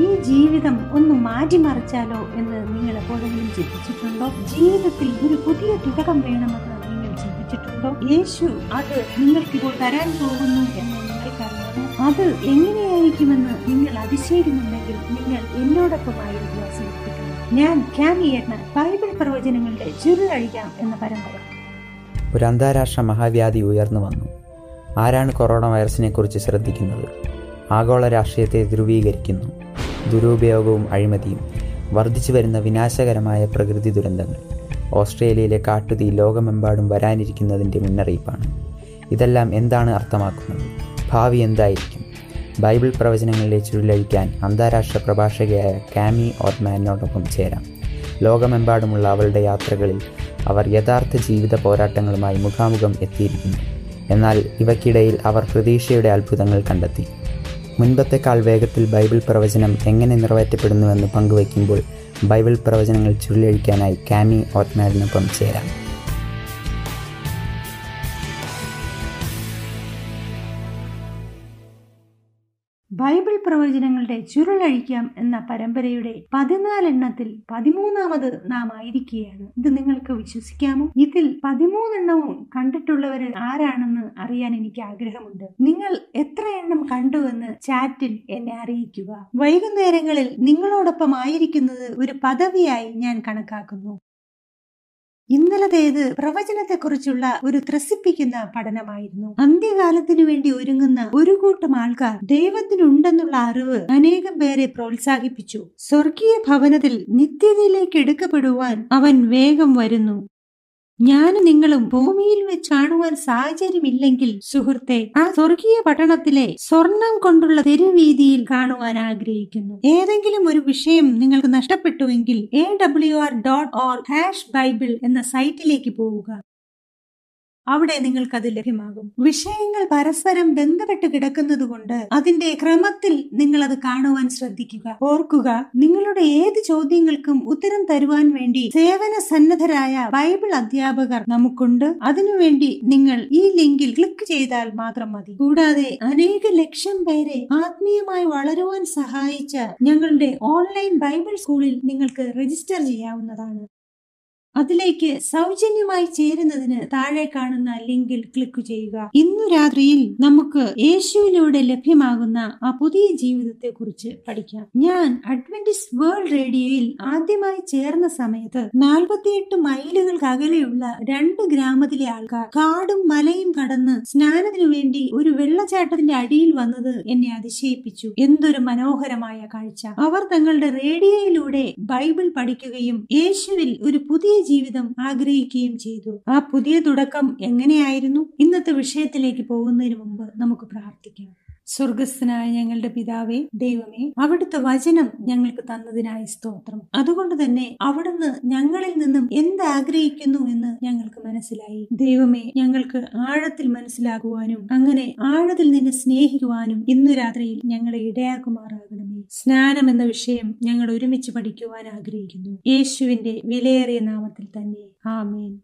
ഈ ജീവിതം ഒന്ന് മാറ്റിമറിച്ചാലോ എന്ന് നിങ്ങൾ എപ്പോഴെങ്കിലും ചിന്തിച്ചിട്ടുണ്ടോ? ജീവിതത്തിൽ ഒരു പുതിയ തുടക്കം വേണമെന്ന് നിങ്ങൾ ചിന്തിച്ചിട്ടുണ്ടോ? യേശു അത് നിങ്ങൾക്കിപ്പോൾ തരാൻ പോകുന്നു എന്ന് നിങ്ങൾക്കറിയാമോ? അത് എങ്ങനെയായിരിക്കുമെന്ന് നിങ്ങൾ അതിശയിക്കുന്നുണ്ടെങ്കിൽ നിങ്ങൾ എന്നോടൊപ്പമായിരുന്നു ഞാൻ ക്യാമിയെന്ന ബൈബിൾ പ്രവചനങ്ങളുടെ ചുരുളഴിക്കാം എന്ന പരമ്പര. ഒരു അന്താരാഷ്ട്ര മഹാവ്യാധി ഉയർന്നു വന്നു. ആരാണ് കൊറോണ വൈറസിനെ കുറിച്ച് ശ്രദ്ധിക്കുന്നത്? ആഗോള രാഷ്ട്രീയത്തെ ധ്രുവീകരിക്കുന്നു. ദുരുപയോഗവും അഴിമതിയും വർദ്ധിച്ചു വരുന്ന വിനാശകരമായ പ്രകൃതി ദുരന്തങ്ങൾ. ഓസ്ട്രേലിയയിലെ കാട്ടുതീ ലോകമെമ്പാടും വരാനിരിക്കുന്നതിന്റെ മുന്നറിയിപ്പാണ്. ഇതെല്ലാം എന്താണ് അർത്ഥമാക്കുന്നത്? ഭാവി എന്തായിരിക്കും? ബൈബിൾ പ്രവചനങ്ങളിലെ ചുഴലഴിക്കാൻ അന്താരാഷ്ട്ര പ്രഭാഷകയായ കാമി ഓത്മാനോടൊപ്പം ചേരാം. ലോകമെമ്പാടുമുള്ള അവളുടെ യാത്രകളിൽ അവർ യഥാർത്ഥ ജീവിത പോരാട്ടങ്ങളുമായി മുഖാമുഖം എത്തിയിരിക്കുന്നു. എന്നാൽ ഇവയ്ക്കിടയിൽ അവർ പ്രതീക്ഷയുടെ അത്ഭുതങ്ങൾ കണ്ടെത്തി. മുൻപത്തെക്കാൾ വേഗത്തിൽ ബൈബിൾ പ്രവചനം എങ്ങനെ നിറവേറ്റപ്പെടുന്നുവെന്ന് പങ്കുവയ്ക്കുമ്പോൾ ബൈബിൾ പ്രവചനങ്ങൾ ചുരുളഴിക്കാനായി കാമി ഓത്മാരിനൊപ്പം ചേരാം. പ്രവചനങ്ങളുടെ ചുരുളഴിക്കാം എന്ന പരമ്പരയുടെ പതിനാലെണ്ണത്തിൽ പതിമൂന്നാമത് നാം ആയിരിക്കുകയാണ് ഇത് നിങ്ങൾക്ക് വിശ്വസിക്കാമോ? ഇതിൽ പതിമൂന്നെണ്ണവും കണ്ടിട്ടുള്ളവർ ആരാണെന്ന് അറിയാൻ എനിക്ക് ആഗ്രഹമുണ്ട്. നിങ്ങൾ എത്ര എണ്ണം കണ്ടുവെന്ന് ചാറ്റിൽ എന്നെ അറിയിക്കുക. വൈകുന്നേരങ്ങളിൽ നിങ്ങളോടൊപ്പം ആയിരിക്കുന്നത് ഒരു പദവിയായി ഞാൻ കണക്കാക്കുന്നു. ഇന്നലത്തേത് പ്രവചനത്തെക്കുറിച്ചുള്ള ഒരു ത്രസിപ്പിക്കുന്ന പഠനമായിരുന്നു. അന്ത്യകാലത്തിനു വേണ്ടി ഒരുങ്ങുന്ന ഒരു കൂട്ടം ആൾക്കാർ ദൈവത്തിനുണ്ടെന്നുള്ള അറിവ് അനേകം പേരെ പ്രോത്സാഹിപ്പിച്ചു. സ്വർഗീയ ഭവനത്തിൽ നിത്യതയിലേക്ക് എടുക്കപ്പെടുവാൻ അവൻ വേഗം വരുന്നു. ഞാനും നിങ്ങളും ഭൂമിയിൽ വെച്ച് കാണുവാൻ സാഹചര്യമില്ലെങ്കിൽ സുഹൃത്തെ ആ സ്വർഗീയ പട്ടണത്തിലെ സ്വർണം കൊണ്ടുള്ള തെരുവീതിയിൽ കാണുവാൻ ആഗ്രഹിക്കുന്നു. ഏതെങ്കിലും ഒരു വിഷയം നിങ്ങൾക്ക് നഷ്ടപ്പെട്ടുവെങ്കിൽ A W R dot or hash Bible എന്ന സൈറ്റിലേക്ക് പോവുക. അവിടെ നിങ്ങൾക്കത് ലഭ്യമാകും. വിഷയങ്ങൾ പരസ്പരം ബന്ധപ്പെട്ട് കിടക്കുന്നത് കൊണ്ട് അതിന്റെ ക്രമത്തിൽ നിങ്ങൾ അത് കാണുവാൻ ശ്രദ്ധിക്കുക. ഓർക്കുക നിങ്ങളുടെ ഏത് ചോദ്യങ്ങൾക്കും ഉത്തരം തരുവാൻ വേണ്ടി സേവന സന്നദ്ധരായ ബൈബിൾ അധ്യാപകർ നമുക്കുണ്ട്. അതിനുവേണ്ടി നിങ്ങൾ ഈ ലിങ്കിൽ ക്ലിക്ക് ചെയ്താൽ മാത്രം മതി. കൂടാതെ അനേക ലക്ഷം പേരെ ആത്മീയമായി വളരുവാൻ സഹായിച്ച ഞങ്ങളുടെ ഓൺലൈൻ ബൈബിൾ സ്കൂളിൽ നിങ്ങൾക്ക് രജിസ്റ്റർ ചെയ്യാവുന്നതാണ്. അതിലേക്ക് സൗജന്യമായി ചേരുന്നതിന് താഴെ കാണുന്ന ലിങ്കിൽ ക്ലിക്ക് ചെയ്യുക. ഇന്നു രാത്രിയിൽ നമുക്ക് യേശുവിലൂടെ ലഭ്യമാകുന്ന ആ പുതിയ ജീവിതത്തെ കുറിച്ച് പഠിക്കാം. ഞാൻ അഡ്വന്റിസ്റ്റ് വേൾഡ് റേഡിയോയിൽ ആദ്യമായി ചേർന്ന സമയത്ത് നാൽപ്പത്തിയെട്ട് മൈലുകൾക്ക് അകലെയുള്ള രണ്ട് ഗ്രാമത്തിലെ ആൾക്കാർ കാടും മലയും കടന്ന് സ്നാനത്തിനു വേണ്ടി ഒരു വെള്ളച്ചാട്ടത്തിന്റെ അടിയിൽ വന്നത് എന്നെ അതിശയിപ്പിച്ചു. എന്തൊരു മനോഹരമായ കാഴ്ച. അവർ തങ്ങളുടെ റേഡിയോയിലൂടെ ബൈബിൾ പഠിക്കുകയും യേശുവിൽ ഒരു പുതിയ ജീവിതം ആഗ്രഹിക്കുകയും ചെയ്തു. ആ പുതിയ തുടക്കം എങ്ങനെയായിരുന്നു? ഇന്നത്തെ വിഷയത്തിലേക്ക് പോകുന്നതിന് മുമ്പ് നമുക്ക് പ്രാർത്ഥിക്കാം. സ്വർഗസ്ഥനായ ഞങ്ങളുടെ പിതാവേ ദൈവമേ അവിടുത്തെ വചനം ഞങ്ങൾക്ക് തന്നതിനായി സ്തോത്രം. അതുകൊണ്ട് തന്നെ അവിടുന്ന് ഞങ്ങളിൽ നിന്നും എന്ത് ആഗ്രഹിക്കുന്നു എന്ന് ഞങ്ങൾക്ക് മനസ്സിലായി. ദൈവമേ ഞങ്ങൾക്ക് ആഴത്തിൽ മനസ്സിലാകുവാനും അങ്ങനെ ആഴത്തിൽ നിന്നെ സ്നേഹിക്കുവാനും ഇന്നു രാത്രിയിൽ ഞങ്ങളെ ഇടയാക്കുമാറാകണമേ സ്നാനം എന്ന വിഷയം ഞങ്ങൾ ഒരുമിച്ച് പഠിക്കുവാൻ ആഗ്രഹിക്കുന്നു. യേശുവിന്റെ വിലയേറിയ നാമത്തിൽ തന്നെ. ആമേൻ.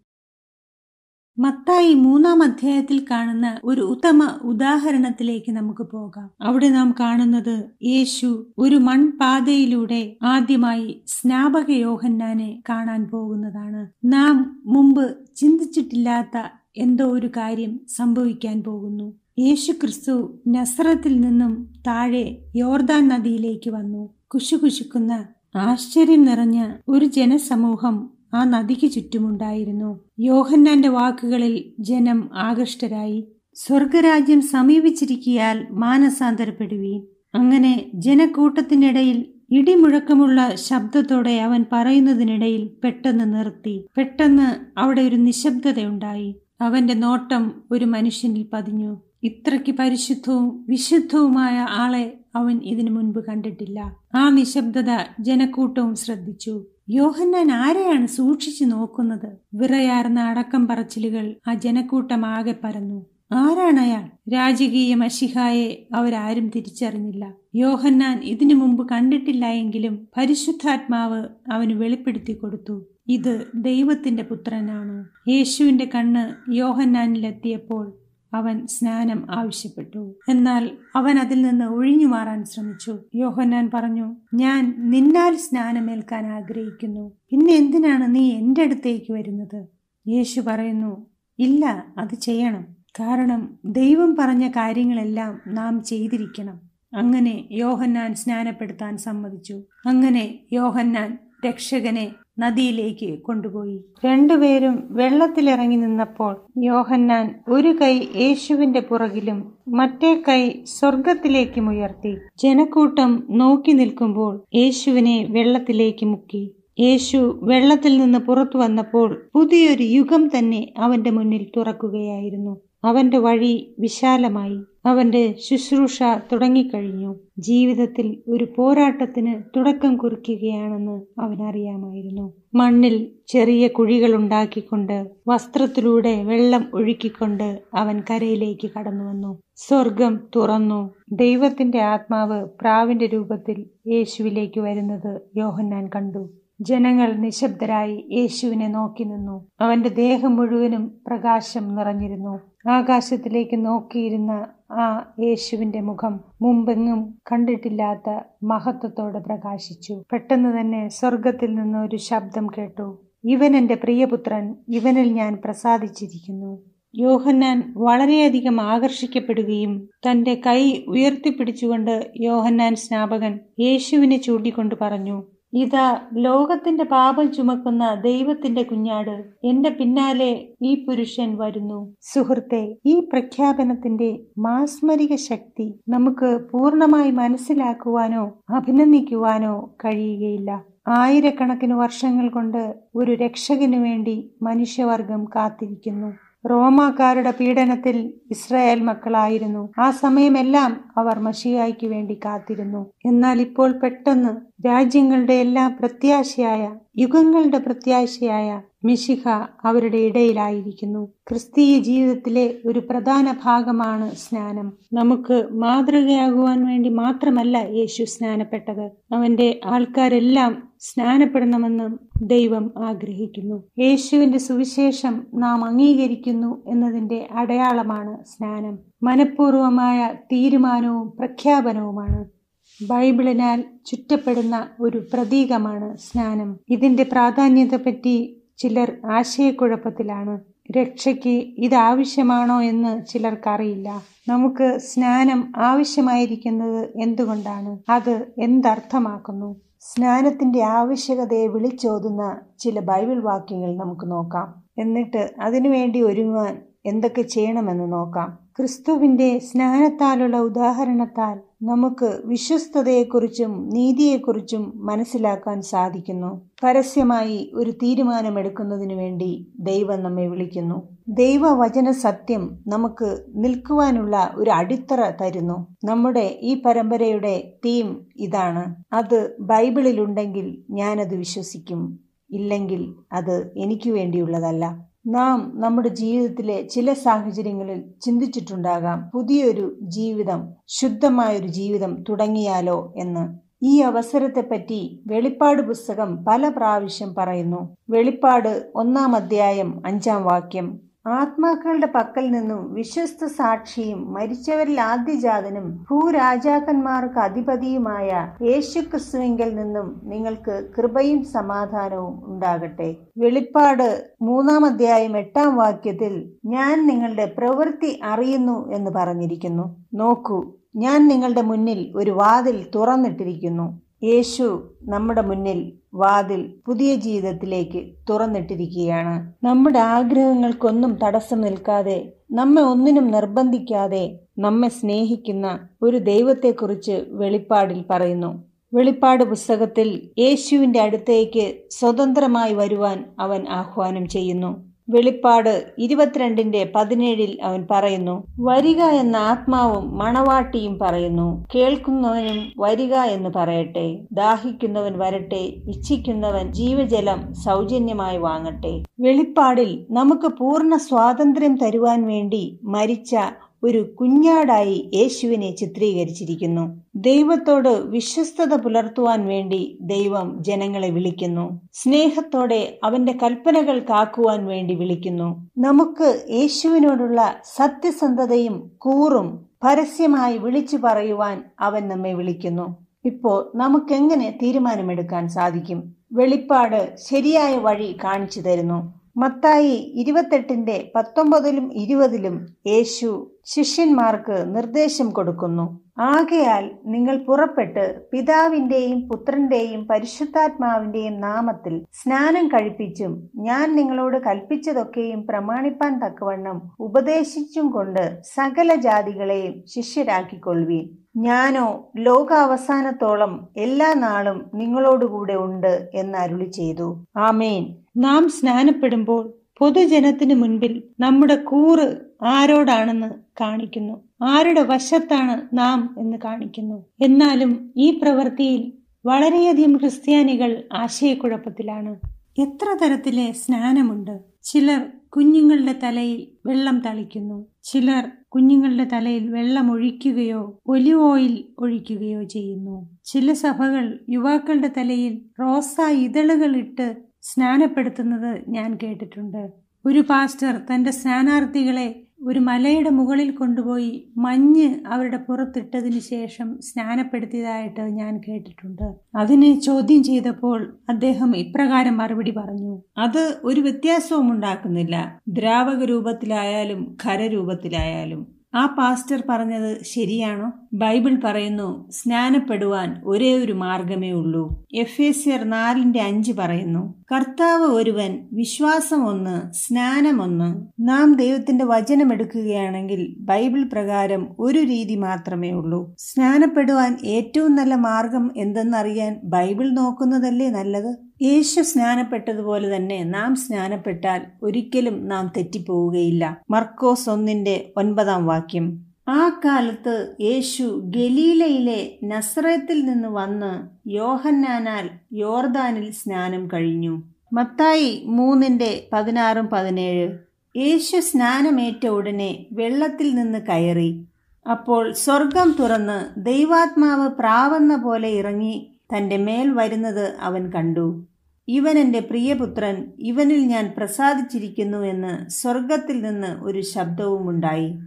മത്തായി മൂന്നാം അധ്യായത്തിൽ കാണുന്ന ഒരു ഉത്തമ ഉദാഹരണത്തിലേക്ക് നമുക്ക് പോകാം. അവിടെ നാം കാണുന്നത് യേശു ഒരു മൺപാതയിലൂടെ ആദ്യമായി സ്നാപക യോഹന്നാനെ കാണാൻ പോകുന്നതാണ്. നാം മുമ്പ് ചിന്തിച്ചിട്ടില്ലാത്ത എന്തോ ഒരു കാര്യം സംഭവിക്കാൻ പോകുന്നു. യേശു ക്രിസ്തു നസ്രത്തിൽ നിന്നും താഴെ യോർദാൻ നദിയിലേക്ക് വന്നു. കുശുകുശുക്കുന്ന ആശ്ചര്യം നിറഞ്ഞ ഒരു ജനസമൂഹം ആ നദിക്ക് ചുറ്റുമുണ്ടായിരുന്നു. യോഹന്നാന്റെ വാക്കുകളിൽ ജനം ആകൃഷ്ടരായി. സ്വർഗരാജ്യം സമീപിച്ചിരിക്കിയാൽ മാനസാന്തരപ്പെടുവീൻ. അങ്ങനെ ജനക്കൂട്ടത്തിനിടയിൽ ഇടിമുഴക്കമുള്ള ശബ്ദത്തോടെ അവൻ പറയുന്നതിനിടയിൽ പെട്ടെന്ന് നിർത്തി. പെട്ടെന്ന് അവിടെ ഒരു നിശബ്ദതയുണ്ടായി. അവന്റെ നോട്ടം ഒരു മനുഷ്യനിൽ പതിഞ്ഞു. ഇത്രയ്ക്ക് പരിശുദ്ധവും വിശുദ്ധവുമായ ആളെ അവൻ ഇതിനു മുൻപ് കണ്ടിട്ടില്ല. ആ നിശബ്ദത ജനക്കൂട്ടവും ശ്രദ്ധിച്ചു. യോഹന്നാൻ ആരെയാണ് സൂക്ഷിച്ചു നോക്കുന്നത്? വിറയാർന്ന അടക്കം പറച്ചിലുകൾ ആ ജനക്കൂട്ടമാകെ പരന്നു. ആരാണ് അയാൾ? രാജകീയ മഷിഹായെ അവരാരും തിരിച്ചറിഞ്ഞില്ല. യോഹന്നാൻ ഇതിനു മുമ്പ് കണ്ടിട്ടില്ല എങ്കിലും പരിശുദ്ധാത്മാവ് അവന് വെളിപ്പെടുത്തി കൊടുത്തു. ഇത് ദൈവത്തിന്റെ പുത്രനാണ്. യേശുവിന്റെ കണ്ണ് യോഹന്നാനിലെത്തിയപ്പോൾ അവൻ സ്നാനം ആവശ്യപ്പെട്ടു. എന്നാൽ അവൻ അതിൽ നിന്ന് ഒഴിഞ്ഞു മാറാൻ ശ്രമിച്ചു. യോഹന്നാൻ പറഞ്ഞു ഞാൻ നിന്നാൽ സ്നാനമേൽക്കാൻ ആഗ്രഹിക്കുന്നു. പിന്നെ എന്തിനാണ് നീ എന്റെ അടുത്തേക്ക് വരുന്നത്? യേശു പറയുന്നു ഇല്ല അത് ചെയ്യണം. കാരണം ദൈവം പറഞ്ഞ കാര്യങ്ങളെല്ലാം നാം ചെയ്തിരിക്കണം. അങ്ങനെ യോഹന്നാൻ സ്നാനപ്പെടുത്താൻ സമ്മതിച്ചു. അങ്ങനെ യോഹന്നാൻ രക്ഷകനെ നദിയിലേക്ക് കൊണ്ടുപോയി. രണ്ടുപേരും വെള്ളത്തിലിറങ്ങി നിന്നപ്പോൾ യോഹന്നാൻ ഒരു കൈ യേശുവിന്റെ പുറകിലും മറ്റേ കൈ സ്വർഗത്തിലേക്കും ഉയർത്തി. ജനക്കൂട്ടം നോക്കി നിൽക്കുമ്പോൾ യേശുവിനെ വെള്ളത്തിലേക്ക് മുക്കി. യേശു വെള്ളത്തിൽ നിന്ന് പുറത്തു വന്നപ്പോൾ പുതിയൊരു യുഗം തന്നെ അവന്റെ മുന്നിൽ തുറക്കുകയായിരുന്നു. അവന്റെ വഴി വിശാലമായി. അവന്റെ ശുശ്രൂഷ തുടങ്ങിക്കഴിഞ്ഞു. ജീവിതത്തിൽ ഒരു പോരാട്ടത്തിന് തുടക്കം കുറിക്കുകയാണെന്ന് അവനറിയാമായിരുന്നു. മണ്ണിൽ ചെറിയ കുഴികളുണ്ടാക്കിക്കൊണ്ട് വസ്ത്രത്തിലൂടെ വെള്ളം ഒഴുക്കിക്കൊണ്ട് അവൻ കരയിലേക്ക് കടന്നു വന്നു. സ്വർഗം തുറന്നു. ദൈവത്തിന്റെ ആത്മാവ് പ്രാവിന്റെ രൂപത്തിൽ യേശുവിലേക്ക് വരുന്നത് യോഹന്നാൻ കണ്ടു. ജനങ്ങൾ നിശബ്ദരായി യേശുവിനെ നോക്കി നിന്നു. അവന്റെ ദേഹം മുഴുവനും പ്രകാശം നിറഞ്ഞിരുന്നു. ആകാശത്തിലേക്ക് നോക്കിയിരുന്ന ആ യേശുവിന്റെ മുഖം മുമ്പെങ്ങും കണ്ടിട്ടില്ലാത്ത മഹത്വത്തോടെ പ്രകാശിച്ചു. പെട്ടെന്ന് തന്നെ സ്വർഗത്തിൽ നിന്ന് ഒരു ശബ്ദം കേട്ടു. ഇവൻ എന്റെ പ്രിയപുത്രൻ ഇവനിൽ ഞാൻ പ്രസാദിച്ചിരിക്കുന്നു. യോഹന്നാൻ വളരെയധികം ആകർഷിക്കപ്പെടുകയും തന്റെ കൈ ഉയർത്തിപ്പിടിച്ചുകൊണ്ട് യോഹന്നാൻ സ്നാപകൻ യേശുവിനെ ചൂണ്ടിക്കൊണ്ട് പറഞ്ഞു ഇതാ ലോകത്തിന്റെ പാപം ചുമക്കുന്ന ദൈവത്തിന്റെ കുഞ്ഞാട് എന്റെ പിന്നാലെ ഈ പുരുഷൻ വരുന്നു. സുഹൃത്തെ ഈ പ്രഖ്യാപനത്തിന്റെ മാസ്മരിക ശക്തി നമുക്ക് പൂർണമായി മനസ്സിലാക്കുവാനോ അഭിനന്ദിക്കുവാനോ കഴിയുകയില്ല. ആയിരക്കണക്കിന് വർഷങ്ങൾ കൊണ്ട് ഒരു രക്ഷകനു വേണ്ടി മനുഷ്യവർഗം കാത്തിരിക്കുന്നു. റോമാക്കാരുടെ പീഡനത്തിൽ ഇസ്രായേൽ മക്കളായിരുന്നു. ആ സമയമെല്ലാം അവർ മഷിയായിക്ക് വേണ്ടി കാത്തിരുന്നു. എന്നാൽ ഇപ്പോൾ പെട്ടെന്ന് രാജ്യങ്ങളുടെ എല്ലാ പ്രത്യാശയായ യുഗങ്ങളുടെ പ്രത്യാശയായ മിശിഹ അവരുടെ ഇടയിലായിരിക്കുന്നു. ക്രിസ്തീയ ജീവിതത്തിലെ ഒരു പ്രധാന ഭാഗമാണ് സ്നാനം. നമുക്ക് മാതൃകയാകുവാൻ വേണ്ടി മാത്രമല്ല യേശു സ്നാനപ്പെട്ടത്. അവന്റെ ആൾക്കാരെല്ലാം സ്നാനപ്പെടണമെന്നും ദൈവം ആഗ്രഹിക്കുന്നു. യേശുവിന്റെ സുവിശേഷം നാം അംഗീകരിക്കുന്നു എന്നതിന്റെ അടയാളമാണ് സ്നാനം. മനഃപൂർവമായ തീരുമാനവും പ്രഖ്യാപനവുമാണ്. ബൈബിളിനാൽ ചുറ്റപ്പെടുന്ന ഒരു പ്രതീകമാണ് സ്നാനം. ഇതിന്റെ പ്രാധാന്യത്തെപ്പറ്റി ചിലർ ആശയക്കുഴപ്പത്തിലാണ്. രക്ഷയ്ക്ക് ഇത് ആവശ്യമാണോ എന്ന് ചിലർക്കറിയില്ല. നമുക്ക് സ്നാനം ആവശ്യമായിരിക്കുന്നത് എന്തുകൊണ്ടാണ്? അത് എന്തർത്ഥമാക്കുന്നു? സ്നാനത്തിന്റെ ആവശ്യകതയെ വിളിച്ചോതുന്ന ചില ബൈബിൾ വാക്യങ്ങൾ നമുക്ക് നോക്കാം. എന്നിട്ട് അതിനുവേണ്ടി ഒരുങ്ങുവാൻ എന്തൊക്കെ ചെയ്യണമെന്ന് നോക്കാം. ക്രിസ്തുവിന്റെ സ്നാനത്താലുള്ള ഉദാഹരണത്താൽ നമുക്ക് വിശ്വസ്തതയെക്കുറിച്ചും നീതിയെക്കുറിച്ചും മനസ്സിലാക്കാൻ സാധിക്കുന്നു. പരസ്യമായി ഒരു തീരുമാനമെടുക്കുന്നതിനു വേണ്ടി ദൈവം നമ്മെ വിളിക്കുന്നു. ദൈവവചന സത്യം നമുക്ക് നിൽക്കുവാനുള്ള ഒരു അടിത്തറ തരുന്നു. നമ്മുടെ ഈ പരമ്പരയുടെ തീം ഇതാണ്. അത് ബൈബിളിലുണ്ടെങ്കിൽ ഞാനത് വിശ്വസിക്കും. ഇല്ലെങ്കിൽ അത് എനിക്ക് വേണ്ടിയുള്ളതല്ല. നാം നമ്മുടെ ജീവിതത്തിലെ ചില സാഹചര്യങ്ങളിൽ ചിന്തിച്ചിട്ടുണ്ടാകാം പുതിയൊരു ജീവിതം ശുദ്ധമായൊരു ജീവിതം തുടങ്ങിയാലോ എന്ന്. ഈ അവസരത്തെപ്പറ്റി വെളിപ്പാട് പുസ്തകം പല പ്രാവശ്യം പറയുന്നു. വെളിപ്പാട് ഒന്നാം അധ്യായം അഞ്ചാം വാക്യം. ആത്മാക്കളുടെ പക്കൽ നിന്നും വിശ്വസ്ത സാക്ഷിയും മരിച്ചവരിൽ ആദ്യജാതനും ഭൂരാജാക്കന്മാർക്ക് അധിപതിയുമായ യേശുക്രിസ്തുവിങ്കിൽ നിന്നും നിങ്ങൾക്ക് കൃപയും സമാധാനവും ഉണ്ടാകട്ടെ. വെളിപ്പാട് മൂന്നാം അധ്യായം എട്ടാം വാക്യത്തിൽ ഞാൻ നിങ്ങളുടെ പ്രവൃത്തി അറിയുന്നു എന്ന് പറഞ്ഞിരിക്കുന്നു. നോക്കൂ ഞാൻ നിങ്ങളുടെ മുന്നിൽ ഒരു വാതിൽ തുറന്നിട്ടിരിക്കുന്നു. യേശു നമ്മുടെ മുന്നിൽ വാതിൽ പുതിയ ജീവിതത്തിലേക്ക് തുറന്നിട്ടിരിക്കുകയാണ്. നമ്മുടെ ആഗ്രഹങ്ങൾക്കൊന്നും തടസ്സം നിൽക്കാതെ നമ്മെ ഒന്നിനും നിർബന്ധിക്കാതെ നമ്മെ സ്നേഹിക്കുന്ന ഒരു ദൈവത്തെക്കുറിച്ച് വെളിപ്പാടിൽ പറയുന്നു. വെളിപ്പാട് പുസ്തകത്തിൽ യേശുവിന്റെ അടുത്തേക്ക് സ്വതന്ത്രമായി വരുവാൻ അവൻ ആഹ്വാനം ചെയ്യുന്നു. വെളിപ്പാട് ഇരുപത്തിരണ്ടിന്റെ പതിനേഴിൽ അവൻ പറയുന്നു വരിക എന്ന ആത്മാവും മണവാട്ടിയും പറയുന്നു. കേൾക്കുന്നവനും വരിക എന്ന് പറയട്ടെ. ദാഹിക്കുന്നവൻ വരട്ടെ. ഇച്ഛിക്കുന്നവൻ ജീവജലം സൗജന്യമായി വാങ്ങട്ടെ. വെളിപ്പാടിൽ നമുക്ക് പൂർണ സ്വാതന്ത്ര്യം തരുവാൻ വേണ്ടി മരിച്ച ഒരു കുഞ്ഞാടായി യേശുവിനെ ചിത്രീകരിച്ചിരിക്കുന്നു. ദൈവത്തോട് വിശ്വസ്തത പുലർത്തുവാൻ വേണ്ടി ദൈവം ജനങ്ങളെ വിളിക്കുന്നു. സ്നേഹത്തോടെ അവന്റെ കൽപ്പനകൾ കാക്കുവാൻ വേണ്ടി വിളിക്കുന്നു. നമുക്ക് യേശുവിനോടുള്ള സത്യസന്ധതയും കൂറും പരസ്യമായി വിളിച്ചു പറയുവാൻ അവൻ നമ്മെ വിളിക്കുന്നു. ഇപ്പോൾ നമുക്കെങ്ങനെ തീരുമാനമെടുക്കാൻ സാധിക്കും? വെളിപ്പാട് ശരിയായ വഴി കാണിച്ചു തരുന്നു. മത്തായി ഇരുപത്തെട്ടിന്റെ പത്തൊമ്പതിലും ഇരുപതിലും യേശു ശിഷ്യന്മാർക്ക് നിർദ്ദേശം കൊടുക്കുന്നു. ആകയാൽ നിങ്ങൾ പുറപ്പെട്ട് പിതാവിന്റെയും പുത്രന്റെയും പരിശുദ്ധാത്മാവിന്റെയും നാമത്തിൽ സ്നാനം കഴിപ്പിച്ചും ഞാൻ നിങ്ങളോട് കൽപ്പിച്ചതൊക്കെയും പ്രമാണിപ്പാൻ തക്കവണ്ണം ഉപദേശിച്ചും കൊണ്ട് സകല ജാതികളെയും ശിഷ്യരാക്കിക്കൊള്ളുവീൻ. ഞാനോ ലോകാവസാനത്തോളം എല്ലാ നാളും നിങ്ങളോടുകൂടെ ഉണ്ട് എന്ന് അരുളി ചെയ്തു ആമേൻ. നാം സ്നാനപ്പെടുമ്പോൾ പൊതുജനത്തിന് മുൻപിൽ നമ്മുടെ കൂറ് ആരോടാണെന്ന് കാണിക്കുന്നു. ആരുടെ വശത്താണ് നാം എന്ന് കാണിക്കുന്നു. എന്നാലും ഈ പ്രവൃത്തിയിൽ വളരെയധികം ക്രിസ്ത്യാനികൾ ആശയക്കുഴപ്പത്തിലാണ്. എത്ര തരത്തിലെ സ്നാനമുണ്ട്? ചിലർ കുഞ്ഞുങ്ങളുടെ തലയിൽ വെള്ളം തളിക്കുന്നു. ചിലർ കുഞ്ഞുങ്ങളുടെ തലയിൽ വെള്ളം ഒഴിക്കുകയോ ഒലിവ് ഓയിൽ ഒഴിക്കുകയോ ചെയ്യുന്നു. ചില സഭകൾ യുവാക്കളുടെ തലയിൽ റോസ ഇതളുകൾ ഇട്ട് സ്നാനപ്പെടുത്തുന്നത് ഞാൻ കേട്ടിട്ടുണ്ട്. ഒരു പാസ്റ്റർ തന്റെ സ്നാനാർത്ഥികളെ ഒരു മലയുടെ മുകളിൽ കൊണ്ടുപോയി മഞ്ഞ് അവരുടെ പുറത്തിട്ടതിന് ശേഷം സ്നാനപ്പെടുത്തിയതായിട്ട് ഞാൻ കേട്ടിട്ടുണ്ട്. അതിനെ ചോദ്യം ചെയ്തപ്പോൾ അദ്ദേഹം ഇപ്രകാരം മറുപടി പറഞ്ഞു. അത് ഒരു വ്യത്യാസവും ഉണ്ടാക്കുന്നില്ല. ദ്രാവക രൂപത്തിലായാലും ഖരരൂപത്തിലായാലും ആ പാസ്റ്റർ പറഞ്ഞത് ശരിയാണോ? ബൈബിൾ പറയുന്നു സ്നാനപ്പെടുവാൻ ഒരേ ഒരു മാർഗമേ ഉള്ളൂ. എഫ് എസ് ആർ നാലിന്റെ അഞ്ച് പറയുന്നു കർത്താവ് ഒരുവൻ വിശ്വാസം ഒന്ന് സ്നാനം ഒന്ന് നാം ദൈവത്തിന്റെ വചനം എടുക്കുകയാണെങ്കിൽ ബൈബിൾ പ്രകാരം ഒരു രീതി മാത്രമേ ഉള്ളൂ. സ്നാനപ്പെടുവാൻ ഏറ്റവും നല്ല മാർഗം എന്തെന്നറിയാൻ ബൈബിൾ നോക്കുന്നതല്ലേ നല്ലത്? യേശു സ്നാനപ്പെട്ടതുപോലെ തന്നെ നാം സ്നാനപ്പെട്ടാൽ ഒരിക്കലും നാം തെറ്റിപ്പോവുകയില്ല. മർക്കോസ് ഒന്നിന്റെ ഒൻപതാം വാക്യം. ആ കാലത്ത് യേശു ഗലീലയിലെ നസ്രത്തിൽ നിന്ന് വന്ന് യോഹന്നാനാൽ യോർദാനിൽ സ്നാനം കഴിഞ്ഞു. മത്തായി മൂന്നിന്റെ പതിനാറും പതിനേഴ്. യേശു സ്നാനമേറ്റ ഉടനെ വെള്ളത്തിൽ നിന്ന് കയറി. അപ്പോൾ സ്വർഗം തുറന്ന് ദൈവാത്മാവ് പ്രാവെന്ന പോലെ ഇറങ്ങി തന്റെ മേൽ വരുന്നത് അവൻ കണ്ടു. ഇവൻ എന്റെ പ്രിയപുത്രൻ ഇവനിൽ ഞാൻ പ്രസാദിച്ചിരിക്കുന്നു എന്ന് സ്വർഗത്തിൽ നിന്ന് ഒരു ശബ്ദവും ഉണ്ടായി.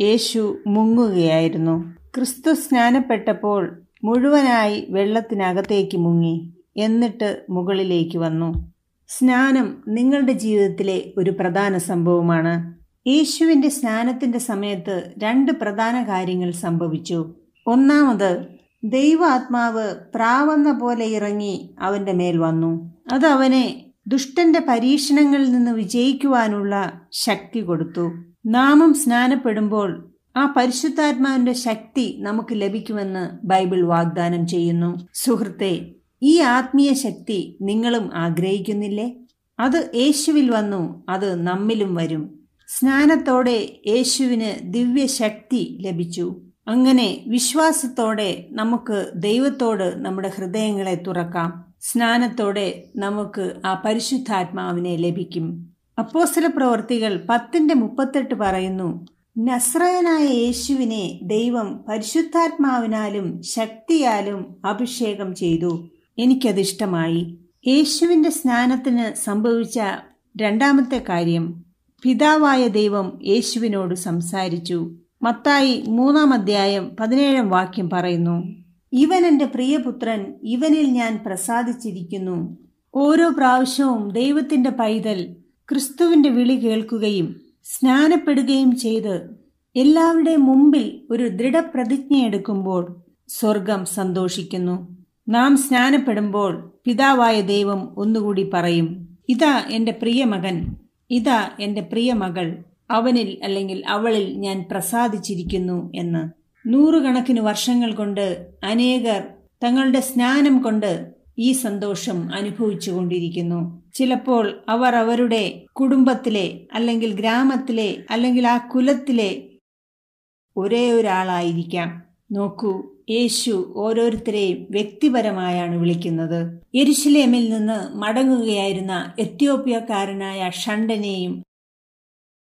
യേശു മുങ്ങുകയായിരുന്നു. ക്രിസ്തു സ്നാനപ്പെട്ടപ്പോൾ മുഴുവനായി വെള്ളത്തിനകത്തേക്ക് മുങ്ങി എന്നിട്ട് മുകളിലേക്ക് വന്നു. സ്നാനം നിങ്ങളുടെ ജീവിതത്തിലെ ഒരു പ്രധാന സംഭവമാണ്. യേശുവിന്റെ സ്നാനത്തിന്റെ സമയത്ത് രണ്ട് പ്രധാന കാര്യങ്ങൾ സംഭവിച്ചു. ഒന്നാമത് ദൈവാത്മാവ് പ്രാവെന്ന പോലെ ഇറങ്ങി അവന്റെ മേൽ വന്നു. അത് അവനെ ദുഷ്ടന്റെ പരീക്ഷണങ്ങളിൽ നിന്ന് വിജയിക്കുവാനുള്ള ശക്തി കൊടുത്തു. നാമം സ്നാനപ്പെടുമ്പോൾ ആ പരിശുദ്ധാത്മാവിന്റെ ശക്തി നമുക്ക് ലഭിക്കുമെന്ന് ബൈബിൾ വാഗ്ദാനം ചെയ്യുന്നു. സുഹൃത്തെ ഈ ആത്മീയ ശക്തി നിങ്ങളും ആഗ്രഹിക്കുന്നില്ലേ? അത് യേശുവിൽ വന്നു അത് നമ്മിലും വരും. സ്നാനത്തോടെ യേശുവിന് ദിവ്യ ശക്തി ലഭിച്ചു. അങ്ങനെ വിശ്വാസത്തോടെ നമുക്ക് ദൈവത്തോട് നമ്മുടെ ഹൃദയങ്ങളെ തുറക്കാം. സ്നാനത്തോടെ നമുക്ക് ആ പരിശുദ്ധാത്മാവിനെ ലഭിക്കും. അപ്പോസ്തല പ്രവർത്തികൾ പത്തിന്റെ മുപ്പത്തെട്ട് പറയുന്നു നസ്രയനായ യേശുവിനെ ദൈവം പരിശുദ്ധാത്മാവിനാലും ശക്തിയാലും അഭിഷേകം ചെയ്തു. എനിക്കതിഷ്ടമായി യേശുവിന്റെ സ്നാനത്തിന് സംഭവിച്ച രണ്ടാമത്തെ കാര്യം പിതാവായ ദൈവം യേശുവിനോട് സംസാരിച്ചു. മത്തായി മൂന്നാം അധ്യായം പതിനേഴാം വാക്യം പറയുന്നു ഇവൻ എന്റെ പ്രിയപുത്രൻ ഇവനിൽ ഞാൻ പ്രസാദിച്ചിരിക്കുന്നു. ഓരോ പ്രാവശ്യവും ദൈവത്തിന്റെ പൈതൽ ക്രിസ്തുവിന്റെ വിളി കേൾക്കുകയും സ്നാനപ്പെടുകയും ചെയ്ത് എല്ലാവരുടെയും മുമ്പിൽ ഒരു ദൃഢപ്രതിജ്ഞയെടുക്കുമ്പോൾ സ്വർഗം സന്തോഷിക്കുന്നു. നാം സ്നാനപ്പെടുമ്പോൾ പിതാവായ ദൈവം ഒന്നുകൂടി പറയും ഇതാ എന്റെ പ്രിയമകൻ ഇതാ എന്റെ പ്രിയമകൾ അവനിൽ അല്ലെങ്കിൽ അവളിൽ ഞാൻ പ്രസാദിച്ചിരിക്കുന്നു എന്ന്. നൂറുകണക്കിന് വർഷങ്ങൾ കൊണ്ട് അനേകർ തങ്ങളുടെ സ്നാനം കൊണ്ട് ഈ സന്തോഷം അനുഭവിച്ചു കൊണ്ടിരിക്കുന്നു ചിലപ്പോൾ അവർ അവരുടെ കുടുംബത്തിലെ അല്ലെങ്കിൽ ഗ്രാമത്തിലെ അല്ലെങ്കിൽ ആ കുലത്തിലെ ഒരേ ഒരാളായിരിക്കാം. നോക്കൂ യേശു ഓരോരുത്തരെയും വ്യക്തിപരമായാണ് വിളിക്കുന്നത്. എരിശിലേമിൽ നിന്ന് മടങ്ങുകയായിരുന്ന എത്യോപ്യക്കാരനായ ഷണ്ടനെയും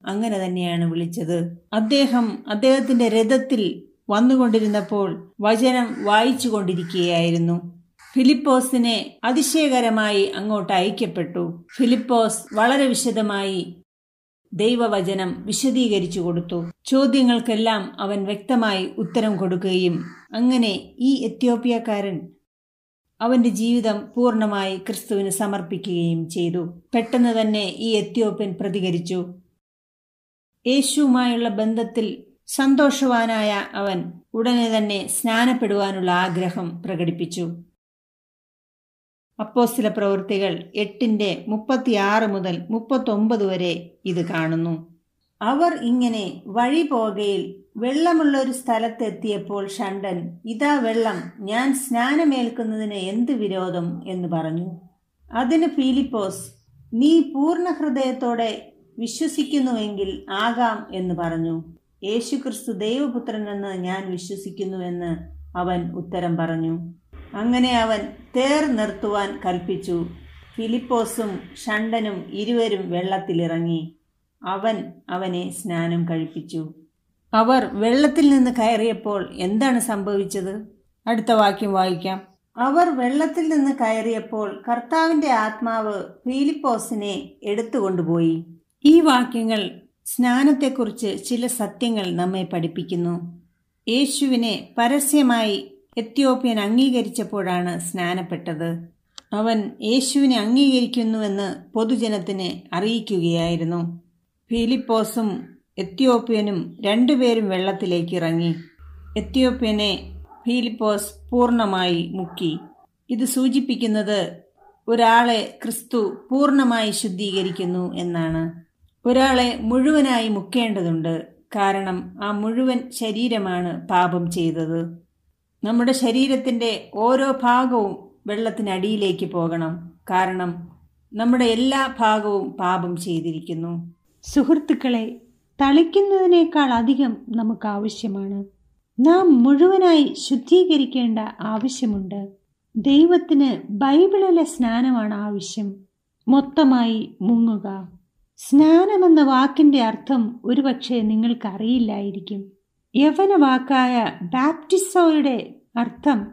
അങ്ങനെ തന്നെയാണ് വിളിച്ചത്. അദ്ദേഹം അദ്ദേഹത്തിന്റെ രഥത്തിൽ വന്നുകൊണ്ടിരുന്നപ്പോൾ വചനം വായിച്ചു കൊണ്ടിരിക്കുകയായിരുന്നു ഫിലിപ്പോസിനെ അതിശയകരമായി അങ്ങോട്ട് അയക്കപ്പെട്ടു. ഫിലിപ്പോസ് വളരെ വിശദമായി ദൈവവചനം വിശദീകരിച്ചു കൊടുത്തു. ചോദ്യങ്ങൾക്കെല്ലാം അവൻ വ്യക്തമായി ഉത്തരം കൊടുക്കുകയും അങ്ങനെ ഈ എത്യോപ്യക്കാരൻ അവന്റെ ജീവിതം പൂർണമായി ക്രിസ്തുവിന് സമർപ്പിക്കുകയും ചെയ്തു. പെട്ടെന്ന് തന്നെ ഈ എത്യോപ്യൻ പ്രതികരിച്ചു. യേശുവുമായുള്ള ബന്ധത്തിൽ സന്തോഷവാനായ അവൻ ഉടനെ തന്നെ സ്നാനപ്പെടുവാനുള്ള ആഗ്രഹം പ്രകടിപ്പിച്ചു. അപ്പോസ്തല പ്രവൃത്തികൾ എട്ടിന്റെ മുപ്പത്തിയാറ് മുതൽ മുപ്പത്തൊമ്പത് വരെ ഇത് കാണുന്നു. അവർ ഇങ്ങനെ വഴി പോകയിൽ വെള്ളമുള്ള ഒരു സ്ഥലത്തെത്തിയപ്പോൾ ഷണ്ടൻ ഇതാ വെള്ളം ഞാൻ സ്നാനമേൽക്കുന്നതിന് എന്ത് വിരോധം? എന്ന് പറഞ്ഞു. അതിന് ഫീലിപ്പോസ് നീ പൂർണ ഹൃദയത്തോടെ വിശ്വസിക്കുന്നുവെങ്കിൽ ആകാം എന്ന് പറഞ്ഞു. യേശുക്രിസ്തു ദൈവപുത്രനെന്ന് ഞാൻ വിശ്വസിക്കുന്നുവെന്ന് അവൻ ഉത്തരം പറഞ്ഞു. അങ്ങനെ അവൻ തേർ നിർത്തുവാൻ കൽപ്പിച്ചു. ഫിലിപ്പോസും ഷണ്ടനും ഇരുവരും വെള്ളത്തിലിറങ്ങി. അവൻ അവനെ സ്നാനം കഴിപ്പിച്ചു. അവർ വെള്ളത്തിൽ നിന്ന് കയറിയപ്പോൾ എന്താണ് സംഭവിച്ചത്? അടുത്ത വാക്യം വായിക്കാം. അവർ വെള്ളത്തിൽ നിന്ന് കയറിയപ്പോൾ കർത്താവിന്റെ ആത്മാവ് ഫിലിപ്പോസിനെ എടുത്തുകൊണ്ടുപോയി. ഈ വാക്യങ്ങൾ സ്നാനത്തെക്കുറിച്ച് ചില സത്യങ്ങൾ നമ്മെ പഠിപ്പിക്കുന്നു. യേശുവിനെ പരസ്യമായി എത്യോപ്യൻ അംഗീകരിച്ചപ്പോഴാണ് സ്നാനപ്പെട്ടത്. അവൻ യേശുവിനെ അംഗീകരിക്കുന്നുവെന്ന് പൊതുജനത്തിന് അറിയിക്കുകയായിരുന്നു. ഫിലിപ്പോസും എത്യോപ്യനും രണ്ടുപേരും വെള്ളത്തിലേക്ക് ഇറങ്ങി എത്യോപ്യനെ ഫിലിപ്പോസ് പൂർണമായി മുക്കി. ഇത് സൂചിപ്പിക്കുന്നത് ഒരാളെ ക്രിസ്തു പൂർണമായി ശുദ്ധീകരിക്കുന്നു എന്നാണ്. ഒരാളെ മുഴുവനായി മുക്കേണ്ടതുണ്ട്. കാരണം ആ മുഴുവൻ ശരീരമാണ് പാപം ചെയ്തത്. നമ്മുടെ ശരീരത്തിന്റെ ഓരോ ഭാഗവും വെള്ളത്തിനടിയിലേക്ക് പോകണം. കാരണം നമ്മുടെ എല്ലാ ഭാഗവും പാപം ചെയ്തിരിക്കുന്നു. സുഹൃത്തുക്കളെ തളിക്കുന്നതിനേക്കാൾ അധികം നമുക്ക് ആവശ്യമാണ്. നാം മുഴുവനായി ശുദ്ധീകരിക്കേണ്ട ആവശ്യമുണ്ട്. ദൈവത്തിന് ബൈബിളിലെ സ്നാനമാണ് ആവശ്യം. മൊത്തമായി മുങ്ങുക. സ്നാനമെന്ന വാക്കിന്റെ അർത്ഥം ഒരുപക്ഷെ നിങ്ങൾക്കറിയില്ലായിരിക്കും. യവന വാക്കായ ബാപ്റ്റിസോയുടെ അർത്ഥം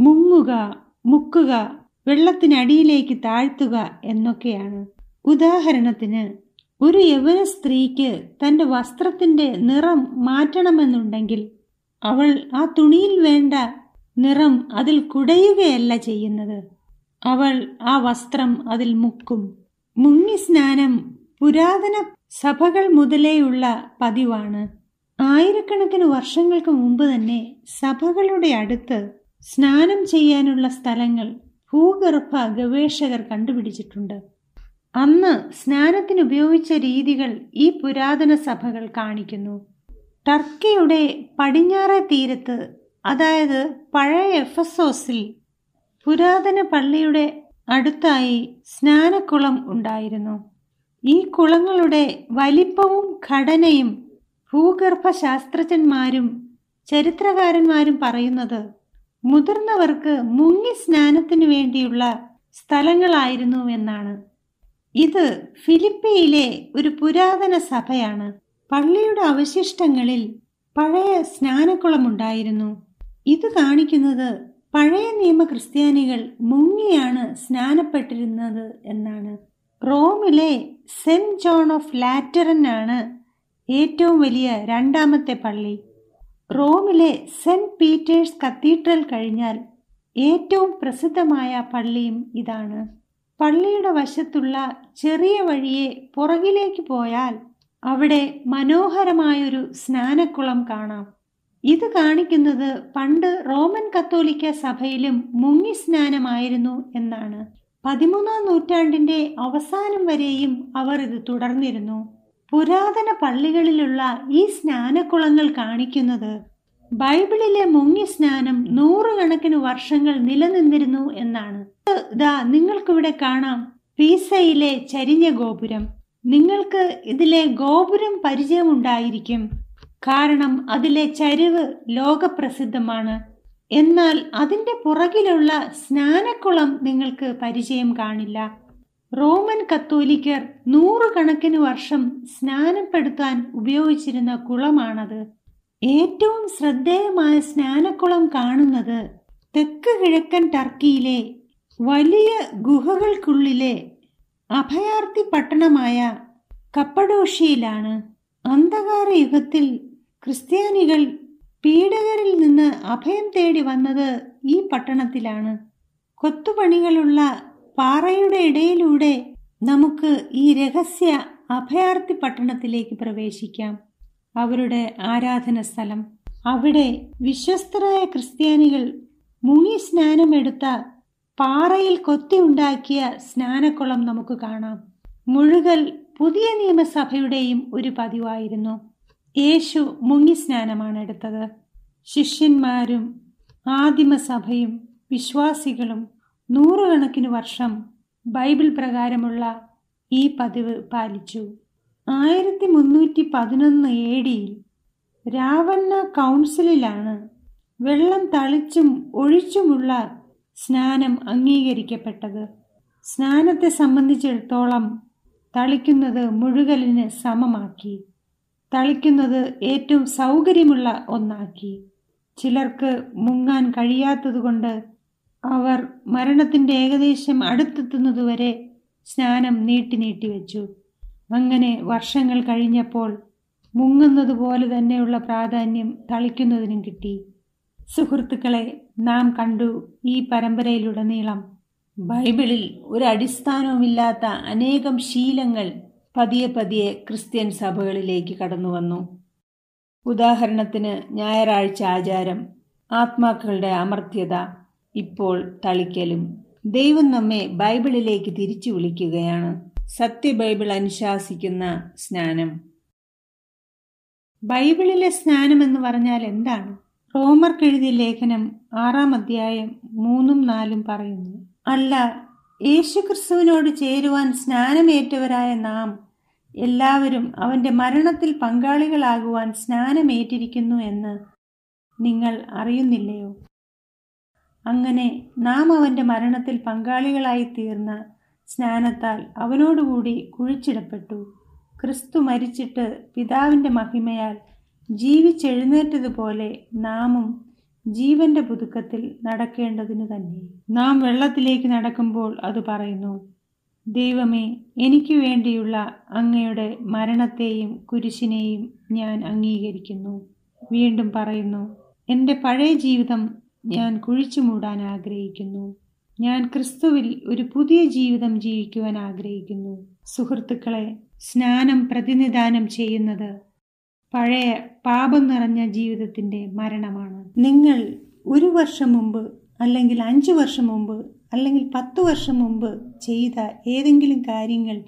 മുങ്ങുക മുക്കുക വെള്ളത്തിനടിയിലേക്ക് താഴ്ത്തുക എന്നൊക്കെയാണ്. ഉദാഹരണത്തിന് ഒരു യവന സ്ത്രീക്ക് തന്റെ വസ്ത്രത്തിന്റെ നിറം മാറ്റണമെന്നുണ്ടെങ്കിൽ അവൾ ആ തുണിയിൽ വേണ്ട നിറം അതിൽ കുടയുകയല്ല ചെയ്യുന്നത്. അവൾ ആ വസ്ത്രം അതിൽ മുക്കും. മുങ്ങി സ്നാനം പുരാതന സഭകൾ മുതലേയുള്ള പതിവാണ്. ആയിരക്കണക്കിന് വർഷങ്ങൾക്ക് മുമ്പ് തന്നെ സഭകളുടെ അടുത്ത് സ്നാനം ചെയ്യാനുള്ള സ്ഥലങ്ങൾ ഭൂഗർഭ ഗവേഷകർ കണ്ടുപിടിച്ചിട്ടുണ്ട്. അന്ന് സ്നാനത്തിന് ഉപയോഗിച്ച രീതികൾ ഈ പുരാതന സഭകൾ കാണിക്കുന്നു. ടർക്കിയുടെ പടിഞ്ഞാറെ തീരത്ത് അതായത് പഴയ എഫസോസിൽ പുരാതന പള്ളിയുടെ അടുത്തായി സ്നാനക്കുളം ഉണ്ടായിരുന്നു. ഈ കുളങ്ങളുടെ വലിപ്പവും ഘടനയും ഭൂഗർഭശാസ്ത്രജ്ഞന്മാരും ചരിത്രകാരന്മാരും പറയുന്നത് മുതിർന്നവർക്ക് മുങ്ങി സ്നാനത്തിനു വേണ്ടിയുള്ള സ്ഥലങ്ങളായിരുന്നു എന്നാണ്. ഇത് ഫിലിപ്പിയിലെ ഒരു പുരാതന സഭയാണ്. പള്ളിയുടെ അവശിഷ്ടങ്ങളിൽ പഴയ സ്നാനക്കുളമുണ്ടായിരുന്നു. ഇത് കാണിക്കുന്നത് പഴയ നിയമ ക്രിസ്ത്യാനികൾ മുങ്ങിയാണ് സ്നാനപ്പെട്ടിരുന്നത് എന്നാണ്. റോമിലെ സെന്റ് ജോൺ ഓഫ് ലാറ്ററൻ ആണ് ഏറ്റവും വലിയ രണ്ടാമത്തെ പള്ളി. റോമിലെ സെന്റ് പീറ്റേഴ്സ് കത്തീഡ്രൽ കഴിഞ്ഞാൽ ഏറ്റവും പ്രസിദ്ധമായ പള്ളിയും ഇതാണ്. പള്ളിയുടെ വശത്തുള്ള ചെറിയ വഴിയെ പുറകിലേക്ക് പോയാൽ അവിടെ മനോഹരമായൊരു സ്നാനക്കുളം കാണാം. ഇത് കാണിക്കുന്നത് പണ്ട് റോമൻ കത്തോലിക്ക സഭയിലും മുങ്ങി സ്നാനമായിരുന്നു എന്നാണ്. പതിമൂന്നാം നൂറ്റാണ്ടിന്റെ അവസാനം വരെയും അവർ ഇത് തുടർന്നിരുന്നു. പുരാതന പള്ളികളിലുള്ള ഈ സ്നാനക്കുളങ്ങൾ കാണിക്കുന്നത് ബൈബിളിലെ മുങ്ങി സ്നാനം നൂറുകണക്കിന് വർഷങ്ങൾ നിലനിന്നിരുന്നു എന്നാണ്. ഇതാ നിങ്ങൾക്കിവിടെ കാണാം പീസയിലെ ചരിഞ്ഞ ഗോപുരം. നിങ്ങൾക്ക് ഇതിലെ ഗോപുരം പരിചയമുണ്ടായിരിക്കും. കാരണം അതിലെ ചരിവ് ലോകപ്രസിദ്ധമാണ്. എന്നാൽ അതിന്റെ പുറകിലുള്ള സ്നാനക്കുളം നിങ്ങൾക്ക് പരിചയം കാണില്ല. റോമൻ കത്തോലിക്കർ നൂറുകണക്കിന് വർഷം സ്നാനപ്പെടുത്താൻ ഉപയോഗിച്ചിരുന്ന കുളമാണത്. ഏറ്റവും ശ്രദ്ധേയമായ സ്നാനക്കുളം കാണുന്നത് തെക്ക് കിഴക്കൻ ടർക്കിയിലെ വലിയ ഗുഹകൾക്കുള്ളിലെ അഭയാർത്ഥി പട്ടണമായ കപ്പഡോഷ്യയിലാണ്. അന്ധകാര യുഗത്തിൽ ക്രിസ്ത്യാനികൾ പീഡകരിൽ നിന്ന് അഭയം തേടി വന്നത് ഈ പട്ടണത്തിലാണ്. കൊത്തുപണികളുള്ള പാറയുടെ ഇടയിലൂടെ നമുക്ക് ഈ രഹസ്യ അഭയാർത്ഥി പട്ടണത്തിലേക്ക് പ്രവേശിക്കാം. അവരുടെ ആരാധന സ്ഥലം അവിടെ വിശ്വസ്തരായ ക്രിസ്ത്യാനികൾ മുങ്ങി സ്നാനമെടുത്ത പാറയിൽ കൊത്തിയുണ്ടാക്കിയ സ്നാനക്കുളം നമുക്ക് കാണാം. മുഴുകൽ പുതിയ നിയമസഭയുടെയും ഒരു പതിവായിരുന്നു. യേശു മുങ്ങി സ്നാനമാണ് എടുത്തത്. ശിഷ്യന്മാരും ആദിമസഭയും വിശ്വാസികളും നൂറുകണക്കിന് വർഷം ബൈബിൾ പ്രകാരമുള്ള ഈ പതിവ് പാലിച്ചു. ആയിരത്തി മുന്നൂറ്റി പതിനൊന്ന് എ ഡിയിൽ രാവണ്ണ കൗൺസിലിലാണ് വെള്ളം തളിച്ചും ഒഴിച്ചുമുള്ള സ്നാനം അംഗീകരിക്കപ്പെട്ടത്. സ്നാനത്തെ സംബന്ധിച്ചിടത്തോളം തളിക്കുന്നത് മുഴുകലിന് സമമാക്കി. തളിക്കുന്നത് ഏറ്റവും സൗകര്യമുള്ള ഒന്നാക്കി. ചിലർക്ക് മുങ്ങാൻ കഴിയാത്തതുകൊണ്ട് അവർ മരണത്തിന്റെ ഏകദേശം അടുത്തെത്തുന്നതുവരെ സ്നാനം നീട്ടി നീട്ടി വെച്ചു. അങ്ങനെ വർഷങ്ങൾ കഴിഞ്ഞപ്പോൾ മുങ്ങുന്നത് പോലെ തന്നെയുള്ള പ്രാധാന്യം തളിക്കുന്നതിനും കിട്ടി. സുഹൃത്തുക്കളെ നാം കണ്ടു ഈ പരമ്പരയിലുടനീളം ബൈബിളിൽ ഒരു അടിസ്ഥാനവുമില്ലാത്ത അനേകം ശീലങ്ങൾ പതിയെ പതിയെ ക്രിസ്ത്യൻ സഭകളിലേക്ക് കടന്നു വന്നു ഉദാഹരണത്തിന് ഞായറാഴ്ച ആചാരം ആത്മാക്കളുടെ അമർത്യത ഇപ്പോൾ തളിക്കലും. ദൈവം നമ്മെ ബൈബിളിലേക്ക് തിരിച്ചു വിളിക്കുകയാണ്. സത്യ ബൈബിൾ അനുശാസിക്കുന്ന സ്നാനം. ബൈബിളിലെ സ്നാനം എന്ന് പറഞ്ഞാൽ എന്താണ്? റോമർക്കെഴുതിയ ലേഖനം ആറാം അധ്യായം മൂന്നും നാലും പറയുന്നു. അല്ല യേശുക്രിസ്തുവിനോട് ചേരുവാൻ സ്നാനമേറ്റവരായ നാം എല്ലാവരും അവന്റെ മരണത്തിൽ പങ്കാളികളാകുവാൻ സ്നാനമേറ്റിരിക്കുന്നു എന്ന് നിങ്ങൾ അറിയുന്നില്ലയോ? അങ്ങനെ നാം അവന്റെ മരണത്തിൽ പങ്കാളികളായി തീർന്ന സ്നാനത്താൽ അവനോടുകൂടി കുഴിച്ചിടപ്പെട്ടു. ക്രിസ്തു മരിച്ചിട്ട് പിതാവിന്റെ മഹിമയാൽ ജീവിച്ചെഴുന്നേറ്റതുപോലെ നാമും ജീവന്റെ പുതുക്കത്തിൽ നടക്കേണ്ടതിനു തന്നെ. നാം വെള്ളത്തിലേക്ക് നടക്കുമ്പോൾ അത് പറയുന്നു ദൈവമേ എനിക്ക് വേണ്ടിയുള്ള അങ്ങയുടെ മരണത്തെയും കുരിശിനെയും ഞാൻ അംഗീകരിക്കുന്നു. വീണ്ടും പറയുന്നു എന്റെ പഴയ ജീവിതം ഞാൻ കുഴിച്ചു മൂടാൻ ആഗ്രഹിക്കുന്നു. ഞാൻ ക്രിസ്തുവിൽ ഒരു പുതിയ ജീവിതം ജീവിക്കുവാൻ ആഗ്രഹിക്കുന്നു. സുഹൃത്തുക്കളെ സ്നാനം പ്രതിനിധാനം ചെയ്യുന്നത് പഴയ പാപം നിറഞ്ഞ ജീവിതത്തിന്റെ മരണമാണ്. നിങ്ങൾ ഒരു വർഷം മുമ്പ് അല്ലെങ്കിൽ അഞ്ച് വർഷം മുമ്പ് അല്ലെങ്കിൽ പത്ത് വർഷം മുമ്പ് ചെയ്ത ഏതെങ്കിലും കാര്യങ്ങൾ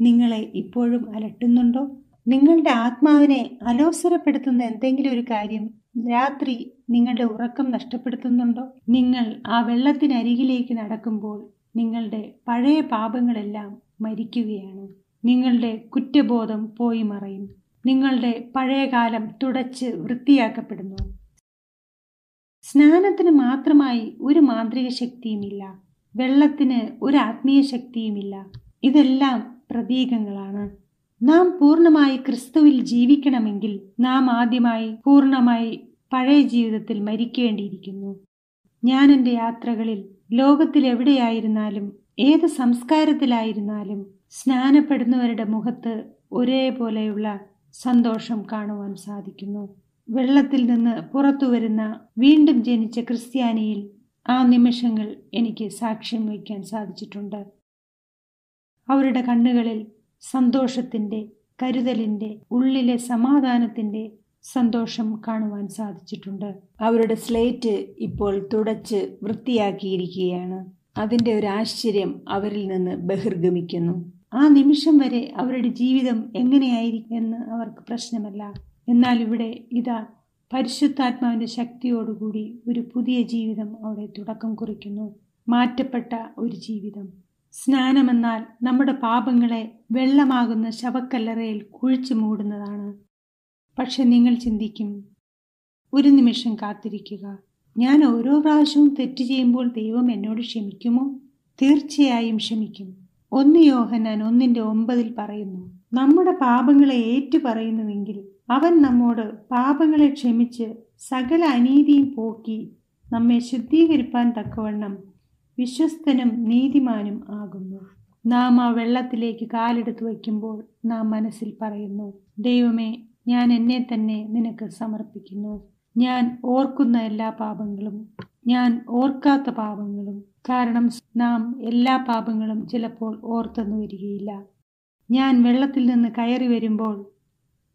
നിങ്ങളെ ഇപ്പോഴും അലട്ടുന്നുണ്ടോ? നിങ്ങളുടെ ആത്മാവിനെ അലോസരപ്പെടുത്തുന്ന എന്തെങ്കിലും ഒരു കാര്യം രാത്രി നിങ്ങളുടെ ഉറക്കം നഷ്ടപ്പെടുത്തുന്നുണ്ടോ? നിങ്ങൾ ആ വെള്ളത്തിനരികിലേക്ക് നടക്കുമ്പോൾ നിങ്ങളുടെ പഴയ പാപങ്ങളെല്ലാം മരിക്കുകയാണ്. നിങ്ങളുടെ കുറ്റബോധം പോയി മറയും. നിങ്ങളുടെ പഴയകാലം തുടച്ച് വൃത്തിയാക്കപ്പെടുന്നു. സ്നാനത്തിന് മാത്രമായി ഒരു മാന്ത്രിക ശക്തിയുമില്ല. വെള്ളത്തിന് ഒരു ആത്മീയ ശക്തിയുമില്ല. ഇതെല്ലാം പ്രതീകങ്ങളാണ്. നാം പൂർണമായി ക്രിസ്തുവിൽ ജീവിക്കണമെങ്കിൽ നാം ആദ്യമായി പൂർണമായി പഴയ ജീവിതത്തിൽ മരിക്കേണ്ടിയിരിക്കുന്നു. ഞാൻ എന്റെ യാത്രകളിൽ ലോകത്തിൽ എവിടെയായിരുന്നാലും ഏത് സംസ്കാരത്തിലായിരുന്നാലും സ്നാനപ്പെടുന്നവരുടെ മുഖത്ത് ഒരേപോലെയുള്ള സന്തോഷം കാണുവാൻ സാധിക്കുന്നു. വെള്ളത്തിൽ നിന്ന് പുറത്തു വരുന്ന വീണ്ടും ജനിച്ച ക്രിസ്ത്യാനിയിൽ ആ നിമിഷങ്ങൾ എനിക്ക് സാക്ഷ്യം വയ്ക്കാൻ സാധിച്ചിട്ടുണ്ട്. അവരുടെ കണ്ണുകളിൽ സന്തോഷത്തിന്റെ കരുതലിന്റെ ഉള്ളിലെ സമാധാനത്തിന്റെ സന്തോഷം കാണുവാൻ സാധിച്ചിട്ടുണ്ട്. അവരുടെ സ്ലേറ്റ് ഇപ്പോൾ തുടച്ച് വൃത്തിയാക്കിയിരിക്കുകയാണ്. അതിന്റെ ഒരു ആശ്ചര്യം അവരിൽ നിന്ന് ബഹിർഗമിക്കുന്നു. ആ നിമിഷം വരെ അവരുടെ ജീവിതം എങ്ങനെയായിരിക്കും എന്ന് അവർക്ക് പ്രശ്നമല്ല. എന്നാൽ ഇവിടെ ഇതാ പരിശുദ്ധാത്മാവിന്റെ ശക്തിയോടുകൂടി ഒരു പുതിയ ജീവിതം അവിടെ തുടക്കം കുറിക്കുന്നു. മാറ്റപ്പെട്ട ഒരു ജീവിതം. സ്നാനമെന്നാൽ നമ്മുടെ പാപങ്ങളെ വെള്ളമാകുന്ന ശവക്കല്ലറയിൽ കുഴിച്ചു മൂടുന്നതാണ്. പക്ഷെ നിങ്ങൾ ചിന്തിക്കും ഒരു നിമിഷം കാത്തിരിക്കുക. ഞാൻ ഓരോ പ്രാവശ്യവും തെറ്റ് ചെയ്യുമ്പോൾ ദൈവം എന്നോട് ക്ഷമിക്കുമോ? തീർച്ചയായും ക്ഷമിക്കും. ഒന്ന് യോഹനാൻ ഒന്നിന്റെ ഒമ്പതിൽ പറയുന്നു നമ്മുടെ പാപങ്ങളെ ഏറ്റു പറയുന്നുവെങ്കിൽ അവൻ നമ്മോട് പാപങ്ങളെ ക്ഷമിച്ച് സകല അനീതിയും പോക്കി നമ്മെ ശുദ്ധീകരിപ്പാൻ തക്കവണ്ണം വിശ്വസ്തനും നീതിമാനും ആകുന്നു. നാം ആ വെള്ളത്തിലേക്ക് കാലെടുത്ത് വയ്ക്കുമ്പോൾ നാം മനസ്സിൽ പറയുന്നു ദൈവമേ ഞാൻ എന്നെ തന്നെ നിനക്ക് സമർപ്പിക്കുന്നു. ഞാൻ ഓർക്കുന്ന എല്ലാ പാപങ്ങളും ഞാൻ ഓർക്കാത്ത പാപങ്ങളും കാരണം നാം എല്ലാ പാപങ്ങളും ചിലപ്പോൾ ഓർത്തെന്നു വരികയില്ല. ഞാൻ വെള്ളത്തിൽ നിന്ന് കയറി വരുമ്പോൾ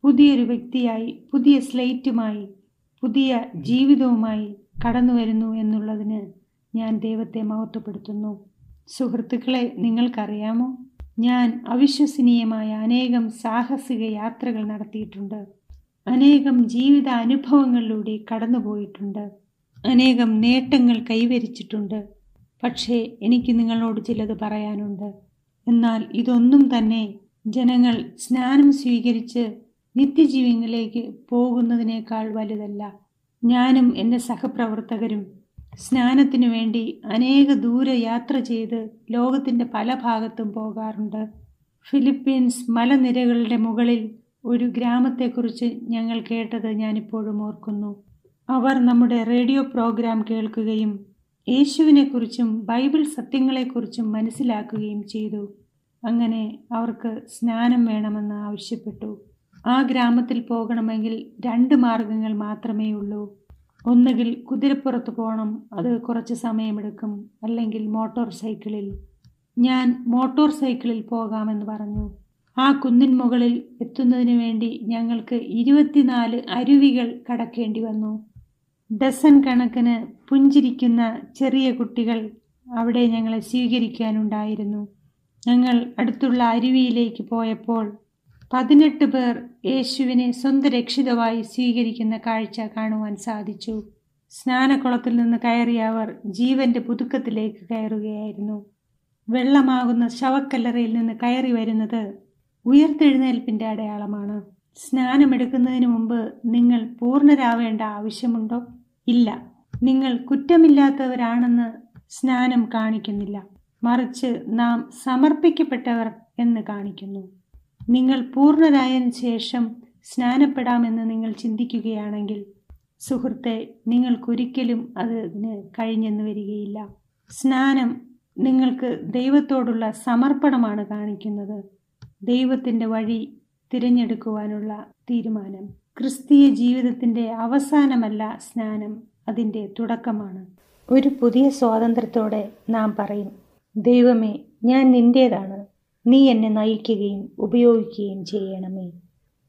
പുതിയൊരു വ്യക്തിയായി പുതിയ സ്ലേറ്റുമായി പുതിയ ജീവിതവുമായി കടന്നു വരുന്നു എന്നുള്ളതിന് ഞാൻ ദൈവത്തെ മഹത്വപ്പെടുത്തുന്നു. സുഹൃത്തുക്കളെ നിങ്ങൾക്കറിയാമോ? ഞാൻ അവിശ്വസനീയമായ അനേകം സാഹസിക യാത്രകൾ നടത്തിയിട്ടുണ്ട്. അനേകം ജീവിത അനുഭവങ്ങളിലൂടെ കടന്നുപോയിട്ടുണ്ട്. അനേകം നേട്ടങ്ങൾ കൈവരിച്ചിട്ടുണ്ട്. പക്ഷേ എനിക്ക് നിങ്ങളോട് ചിലത് പറയാനുണ്ട്. എന്നാൽ ഇതൊന്നും തന്നെ ജനങ്ങൾ സ്നാനം സ്വീകരിച്ച് നിത്യജീവങ്ങളിലേക്ക് പോകുന്നതിനേക്കാൾ വലുതല്ല. ഞാനും എന്റെ സഹപ്രവർത്തകരും സ്നാനത്തിനു വേണ്ടി അനേക ദൂര യാത്ര ചെയ്ത് ലോകത്തിന്റെ പല ഭാഗത്തും പോകാറുണ്ട്. ഫിലിപ്പീൻസ് മലനിരകളുടെ മുകളിൽ ഒരു ഗ്രാമത്തെക്കുറിച്ച് ഞങ്ങൾ കേട്ടത് ഞാനിപ്പോഴും ഓർക്കുന്നു. അവർ നമ്മുടെ റേഡിയോ പ്രോഗ്രാം കേൾക്കുകയും യേശുവിനെക്കുറിച്ചും ബൈബിൾ സത്യങ്ങളെക്കുറിച്ചും മനസ്സിലാക്കുകയും ചെയ്തു. അങ്ങനെ അവർക്ക് സ്നാനം വേണമെന്ന് ആവശ്യപ്പെട്ടു. ആ ഗ്രാമത്തിൽ പോകണമെങ്കിൽ രണ്ട് മാർഗങ്ങൾ മാത്രമേ ഉള്ളൂ. ഒന്നുകിൽ കുതിരപ്പുറത്ത് പോകണം അത് കുറച്ച് സമയമെടുക്കും അല്ലെങ്കിൽ മോട്ടോർ സൈക്കിളിൽ. ഞാൻ മോട്ടോർ സൈക്കിളിൽ പോകാമെന്ന് പറഞ്ഞു. ആ കുന്നിൻ മുകളിൽ എത്തുന്നതിന് വേണ്ടി ഞങ്ങൾക്ക് ഇരുപത്തിനാല് അരുവികൾ കടക്കേണ്ടി വന്നു. ഡസൻ കണക്കിന് പുഞ്ചിരിക്കുന്ന ചെറിയ കുട്ടികൾ അവിടെ ഞങ്ങളെ സ്വീകരിക്കാനുണ്ടായിരുന്നു. ഞങ്ങൾ അടുത്തുള്ള അരുവിയിലേക്ക് പോയപ്പോൾ പതിനെട്ട് പേർ യേശുവിനെ സ്വന്തം രക്ഷിതമായി സ്വീകരിക്കുന്ന കാഴ്ച കാണുവാൻ സാധിച്ചു. സ്നാനക്കുളത്തിൽ നിന്ന് കയറിയ അവർ ജീവന്റെ പുതുക്കത്തിലേക്ക് കയറുകയായിരുന്നു. വെള്ളമാകുന്ന ശവക്കല്ലറയിൽ നിന്ന് കയറി വരുന്നത് ഉയർത്തെഴുന്നേൽപ്പിന്റെ അടയാളമാണ്. സ്നാനമെടുക്കുന്നതിന് മുമ്പ് നിങ്ങൾ പൂർണരാവേണ്ട ആവശ്യമുണ്ടോ? ഇല്ല. നിങ്ങൾ കുറ്റമില്ലാത്തവരാണെന്ന് സ്നാനം കാണിക്കുന്നില്ല. മറിച്ച് നാം സമർപ്പിക്കപ്പെട്ടവർ എന്ന് കാണിക്കുന്നു. നിങ്ങൾ പൂർണരായതിനു ശേഷം സ്നാനപ്പെടാമെന്ന് നിങ്ങൾ ചിന്തിക്കുകയാണെങ്കിൽ സുഹൃത്തെ നിങ്ങൾക്കൊരിക്കലും അതിന് കഴിഞ്ഞെന്ന് വരികയില്ല. സ്നാനം നിങ്ങൾക്ക് ദൈവത്തോടുള്ള സമർപ്പണമാണ് കാണിക്കുന്നത്. ദൈവത്തിന്റെ വഴി തിരഞ്ഞെടുക്കുവാനുള്ള തീരുമാനം. ക്രിസ്തീയ ജീവിതത്തിന്റെ അവസാനമല്ല സ്നാനം അതിന്റെ തുടക്കമാണ്. ഒരു പുതിയ സ്വാതന്ത്ര്യത്തോടെ നാം പറയും ദൈവമേ ഞാൻ നിന്റേതാണ് നീ എന്നെ നയിക്കുകയും ഉപയോഗിക്കുകയും ചെയ്യണമേ.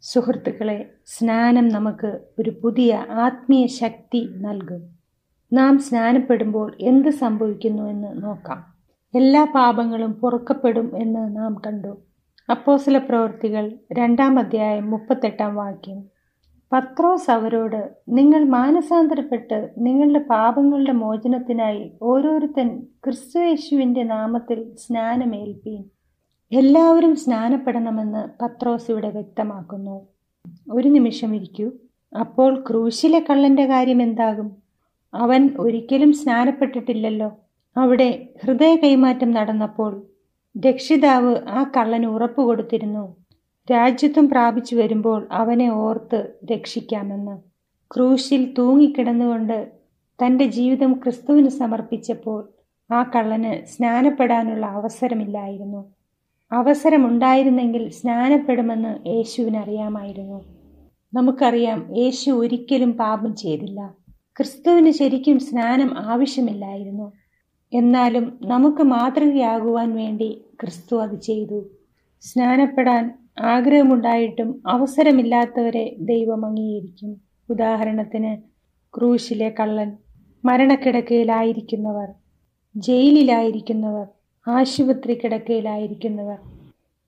സുഹൃത്തുക്കളെ സ്നാനം നമുക്ക് ഒരു പുതിയ ആത്മീയ ശക്തി നൽകും. നാം സ്നാനപ്പെടുമ്പോൾ എന്ത് സംഭവിക്കുന്നു എന്ന് നോക്കാം. എല്ലാ പാപങ്ങളും പൊറുക്കപ്പെടും എന്ന് നാം കണ്ടു. അപ്പോസല പ്രവൃത്തികൾ രണ്ടാം അധ്യായം മുപ്പത്തെട്ടാം വാക്യം. പത്രോസ് അവരോട് നിങ്ങൾ മാനസാന്തരപ്പെട്ട് നിങ്ങളുടെ പാപങ്ങളുടെ മോചനത്തിനായി ഓരോരുത്തൻ ക്രിസ്തുയേശുവിന്റെ നാമത്തിൽ സ്നാനമേൽപ്പീൻ. എല്ലാവരും സ്നാനപ്പെടണമെന്ന് പത്രോസ് ഇവിടെ വ്യക്തമാക്കുന്നു. ഒരു നിമിഷം ഇരിക്കൂ. അപ്പോൾ ക്രൂശിലെ കള്ളന്റെ കാര്യം എന്താകും? അവൻ ഒരിക്കലും സ്നാനപ്പെട്ടിട്ടില്ലല്ലോ. അവിടെ ഹൃദയ കൈമാറ്റം നടന്നപ്പോൾ രക്ഷിതാവ് ആ കള്ളന് ഉറപ്പ് കൊടുത്തിരുന്നു. രാജ്യത്വം പ്രാപിച്ചു വരുമ്പോൾ അവനെ ഓർത്ത് രക്ഷിക്കാമെന്ന്. ക്രൂശിൽ തൂങ്ങിക്കിടന്നുകൊണ്ട് തന്റെ ജീവിതം ക്രിസ്തുവിന് സമർപ്പിച്ചപ്പോൾ ആ കള്ളന് സ്നാനപ്പെടാനുള്ള അവസരമില്ലായിരുന്നു. അവസരമുണ്ടായിരുന്നെങ്കിൽ സ്നാനപ്പെടുമെന്ന് യേശുവിനറിയാമായിരുന്നു. നമുക്കറിയാം യേശു ഒരിക്കലും പാപം ചെയ്തില്ല. ക്രിസ്തുവിന് ശരിക്കും സ്നാനം ആവശ്യമില്ലായിരുന്നു. എന്നാലും നമുക്ക് മാതൃകയാകുവാൻ വേണ്ടി ക്രിസ്തു അത് ചെയ്തു. സ്നാനപ്പെടാൻ ആഗ്രഹമുണ്ടായിട്ടും അവസരമില്ലാത്തവരെ ദൈവം അംഗീകരിക്കും. ഉദാഹരണത്തിന് ക്രൂശിലെ കള്ളൻ മരണക്കിടക്കയിലായിരിക്കുന്നവർ ജയിലിലായിരിക്കുന്നവർ ആശുപത്രി കിടക്കയിലായിരിക്കുന്നവർ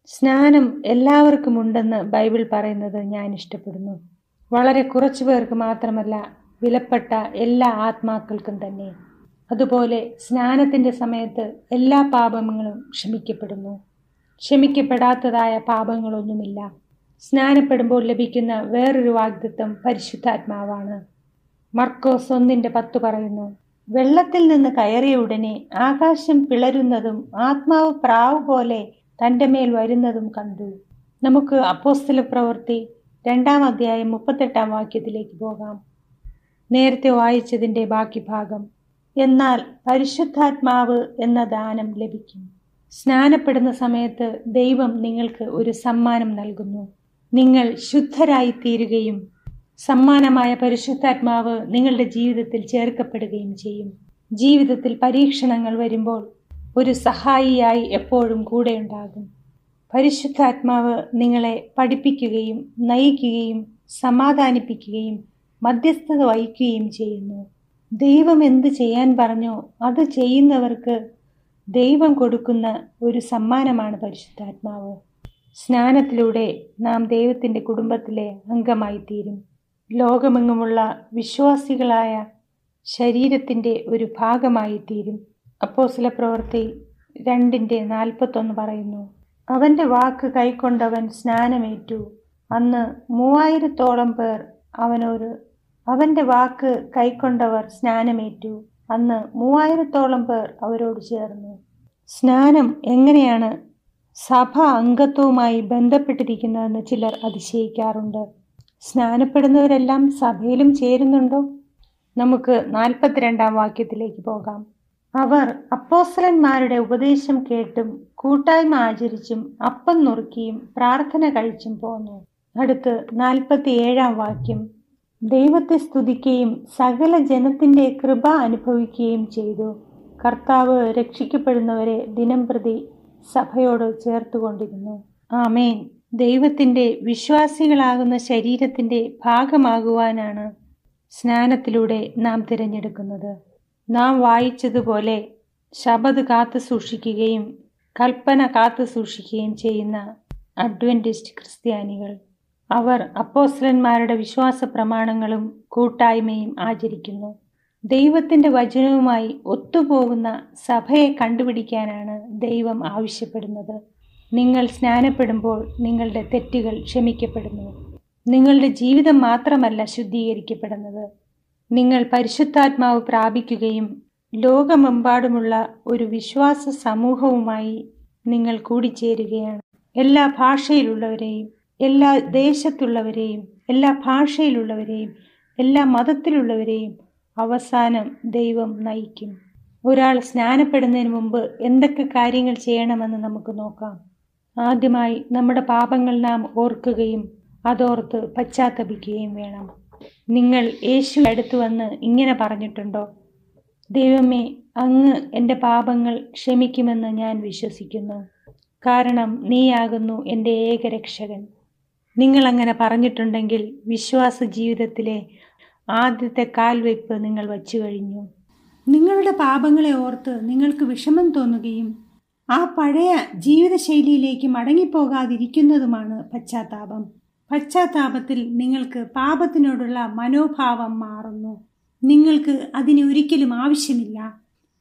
സ്നാനം എല്ലാവർക്കും ഉണ്ടെന്ന് ബൈബിൾ പറയുന്നത് ഞാൻ ഇഷ്ടപ്പെടുന്നു. വളരെ കുറച്ചു പേർക്ക് മാത്രമല്ല വിലപ്പെട്ട എല്ലാ ആത്മാക്കൾക്കും തന്നെ. അതുപോലെ സ്നാനത്തിന്റെ സമയത്ത് എല്ലാ പാപങ്ങളും ക്ഷമിക്കപ്പെടുന്നു. ക്ഷമിക്കപ്പെടാത്തതായ പാപങ്ങളൊന്നുമില്ല. സ്നാനപ്പെടുമ്പോൾ ലഭിക്കുന്ന വേറൊരു വാഗ്ദത്വം പരിശുദ്ധാത്മാവാണ്. മർക്കോസ് ഒന്നിന്റെ പത്ത് പറയുന്നു വെള്ളത്തിൽ നിന്ന് കയറിയ ഉടനെ ആകാശം പിളരുന്നതും ആത്മാവ് പ്രാവ് പോലെ തന്റെ മേൽ വരുന്നതും കണ്ടു. നമുക്ക് അപ്പോസ്തല പ്രവൃത്തി രണ്ടാം അധ്യായം മുപ്പത്തെട്ടാം വാക്യത്തിലേക്ക് പോകാം. നേരത്തെ വായിച്ചതിന്റെ ബാക്കി ഭാഗം എന്നാൽ പരിശുദ്ധാത്മാവ് എന്ന ദാനം ലഭിക്കും. സ്നാനപ്പെടുന്ന സമയത്ത് ദൈവം നിങ്ങൾക്ക് ഒരു സമ്മാനം നൽകുന്നു. നിങ്ങൾ ശുദ്ധരായി തീരുകയും സമ്മാനമായ പരിശുദ്ധാത്മാവ് നിങ്ങളുടെ ജീവിതത്തിൽ ചേർക്കപ്പെടുകയും ചെയ്യും. ജീവിതത്തിൽ പരീക്ഷണങ്ങൾ വരുമ്പോൾ ഒരു സഹായിയായി എപ്പോഴും കൂടെ ഉണ്ടാകും പരിശുദ്ധാത്മാവ് നിങ്ങളെ പഠിപ്പിക്കുകയും നയിക്കുകയും സമാധാനിപ്പിക്കുകയും മധ്യസ്ഥത വഹിക്കുകയും ചെയ്യുന്നു. ദൈവം എന്ത് ചെയ്യാൻ പറഞ്ഞോ അത് ചെയ്യുന്നവർക്ക് ദൈവം കൊടുക്കുന്ന ഒരു സമ്മാനമാണ് പരിശുദ്ധാത്മാവ്. സ്നാനത്തിലൂടെ നാം ദൈവത്തിന്റെ കുടുംബത്തിലെ അംഗമായി തീരും ലോകമെങ്ങുമുള്ള വിശ്വാസികളായ ശരീരത്തിന്റെ ഒരു ഭാഗമായി തീരും അപ്പോസ്ല പ്രവൃത്തി രണ്ടിന്റെ നാൽപ്പത്തൊന്ന് പറയുന്നു അവന്റെ വാക്ക് കൈക്കൊണ്ടവൻ സ്നാനമേറ്റു. അന്ന് മൂവായിരത്തോളം പേർ അവനൊരു അവന്റെ വാക്ക് കൈക്കൊണ്ടവർ സ്നാനമേറ്റു. അന്ന് മൂവായിരത്തോളം പേർ അവരോട് ചേർന്നു. സ്നാനം എങ്ങനെയാണ് സഭ അംഗത്വവുമായി ബന്ധപ്പെട്ടിരിക്കുന്നതെന്ന് ചിലർ അതിശയിക്കാറുണ്ട്. സ്നാനപ്പെടുന്നവരെല്ലാം സഭയിലും ചേരുന്നുണ്ടോ? നമുക്ക് നാൽപ്പത്തിരണ്ടാം വാക്യത്തിലേക്ക് പോകാം. അവർ അപ്പോസ്തലന്മാരുടെ ഉപദേശം കേട്ടും കൂട്ടായ്മ ആചരിച്ചും അപ്പം നുറുക്കിയും പ്രാർത്ഥന കഴിച്ചും പോന്നു. അടുത്ത് നാൽപ്പത്തിയേഴാം വാക്യം. ദൈവത്തെ സ്തുതിക്കുകയും സകല ജനത്തിന്റെ കൃപ അനുഭവിക്കുകയും ചെയ്തു. കർത്താവ് രക്ഷിക്കപ്പെടുന്നവരെ ദിനംപ്രതി സഭയോട് ചേർത്തുകൊണ്ടിരുന്നു. ആമേൻ. ദൈവത്തിന്റെ വിശ്വാസികളാകുന്ന ശരീരത്തിന്റെ ഭാഗമാകുവാനാണ് സ്നാനത്തിലൂടെ നാം തിരഞ്ഞെടുക്കുന്നത്. നാം വായിച്ചതുപോലെ ശബദ് കാത്തു സൂക്ഷിക്കുകയും കൽപ്പന കാത്തു സൂക്ഷിക്കുകയും ചെയ്യുന്ന അഡ്വന്റിസ്റ്റ് ക്രിസ്ത്യാനികൾ. അവർ അപ്പോസ്ലന്മാരുടെ വിശ്വാസ പ്രമാണങ്ങളും കൂട്ടായ്മയും ആചരിക്കുന്നു. ദൈവത്തിന്റെ വചനവുമായി ഒത്തുപോകുന്ന സഭയെ കണ്ടുപിടിക്കാനാണ് ദൈവം ആവശ്യപ്പെടുന്നത്. നിങ്ങൾ സ്നാനപ്പെടുമ്പോൾ നിങ്ങളുടെ തെറ്റുകൾ ക്ഷമിക്കപ്പെടുന്നു. നിങ്ങളുടെ ജീവിതം മാത്രമല്ല ശുദ്ധീകരിക്കപ്പെടുന്നത്. നിങ്ങൾ പരിശുദ്ധാത്മാവ് പ്രാപിക്കുകയും ലോകമെമ്പാടുമുള്ള ഒരു വിശ്വാസ സമൂഹവുമായി നിങ്ങൾ കൂടിച്ചേരുകയാണ്. എല്ലാ ഭാഷയിലുള്ളവരെയും എല്ലാ ദേശത്തുള്ളവരെയും എല്ലാ ഭാഷയിലുള്ളവരെയും എല്ലാ മതത്തിലുള്ളവരെയും അവസാനം ദൈവം നയിക്കും. ഒരാൾ സ്നാനപ്പെടുന്നതിന് മുമ്പ് എന്തൊക്കെ കാര്യങ്ങൾ ചെയ്യണമെന്ന് നമുക്ക് നോക്കാം. ആദ്യമായി നമ്മുടെ പാപങ്ങൾ നാം ഓർക്കുകയും അതോർത്ത് പശ്ചാത്തപിക്കുകയും വേണം. നിങ്ങൾ യേശു അടുത്ത് വന്ന് ഇങ്ങനെ പറഞ്ഞിട്ടുണ്ടോ? ദൈവമേ അങ്ങ് എന്റെ പാപങ്ങൾ ക്ഷമിക്കുമെന്ന് ഞാൻ വിശ്വസിക്കുന്നു. കാരണം നീയാകുന്നു എന്റെ ഏകരക്ഷകൻ. നിങ്ങൾ അങ്ങനെ പറഞ്ഞിട്ടുണ്ടെങ്കിൽ വിശ്വാസ ജീവിതത്തിലെ ആദ്യത്തെ കാൽവയ്പ് നിങ്ങൾ വച്ചു കഴിഞ്ഞു. നിങ്ങളുടെ പാപങ്ങളെ ഓർത്ത് നിങ്ങൾക്ക് വിഷമം തോന്നുകയും ആ പഴയ ജീവിതശൈലിയിലേക്ക് മടങ്ങിപ്പോകാതിരിക്കുന്നതുമാണ് പശ്ചാത്താപം. പശ്ചാത്താപത്തിൽ നിങ്ങൾക്ക് പാപത്തിനോടുള്ള മനോഭാവം മാറുന്നു. നിങ്ങൾക്ക് അതിന് ഒരിക്കലും ആവശ്യമില്ല.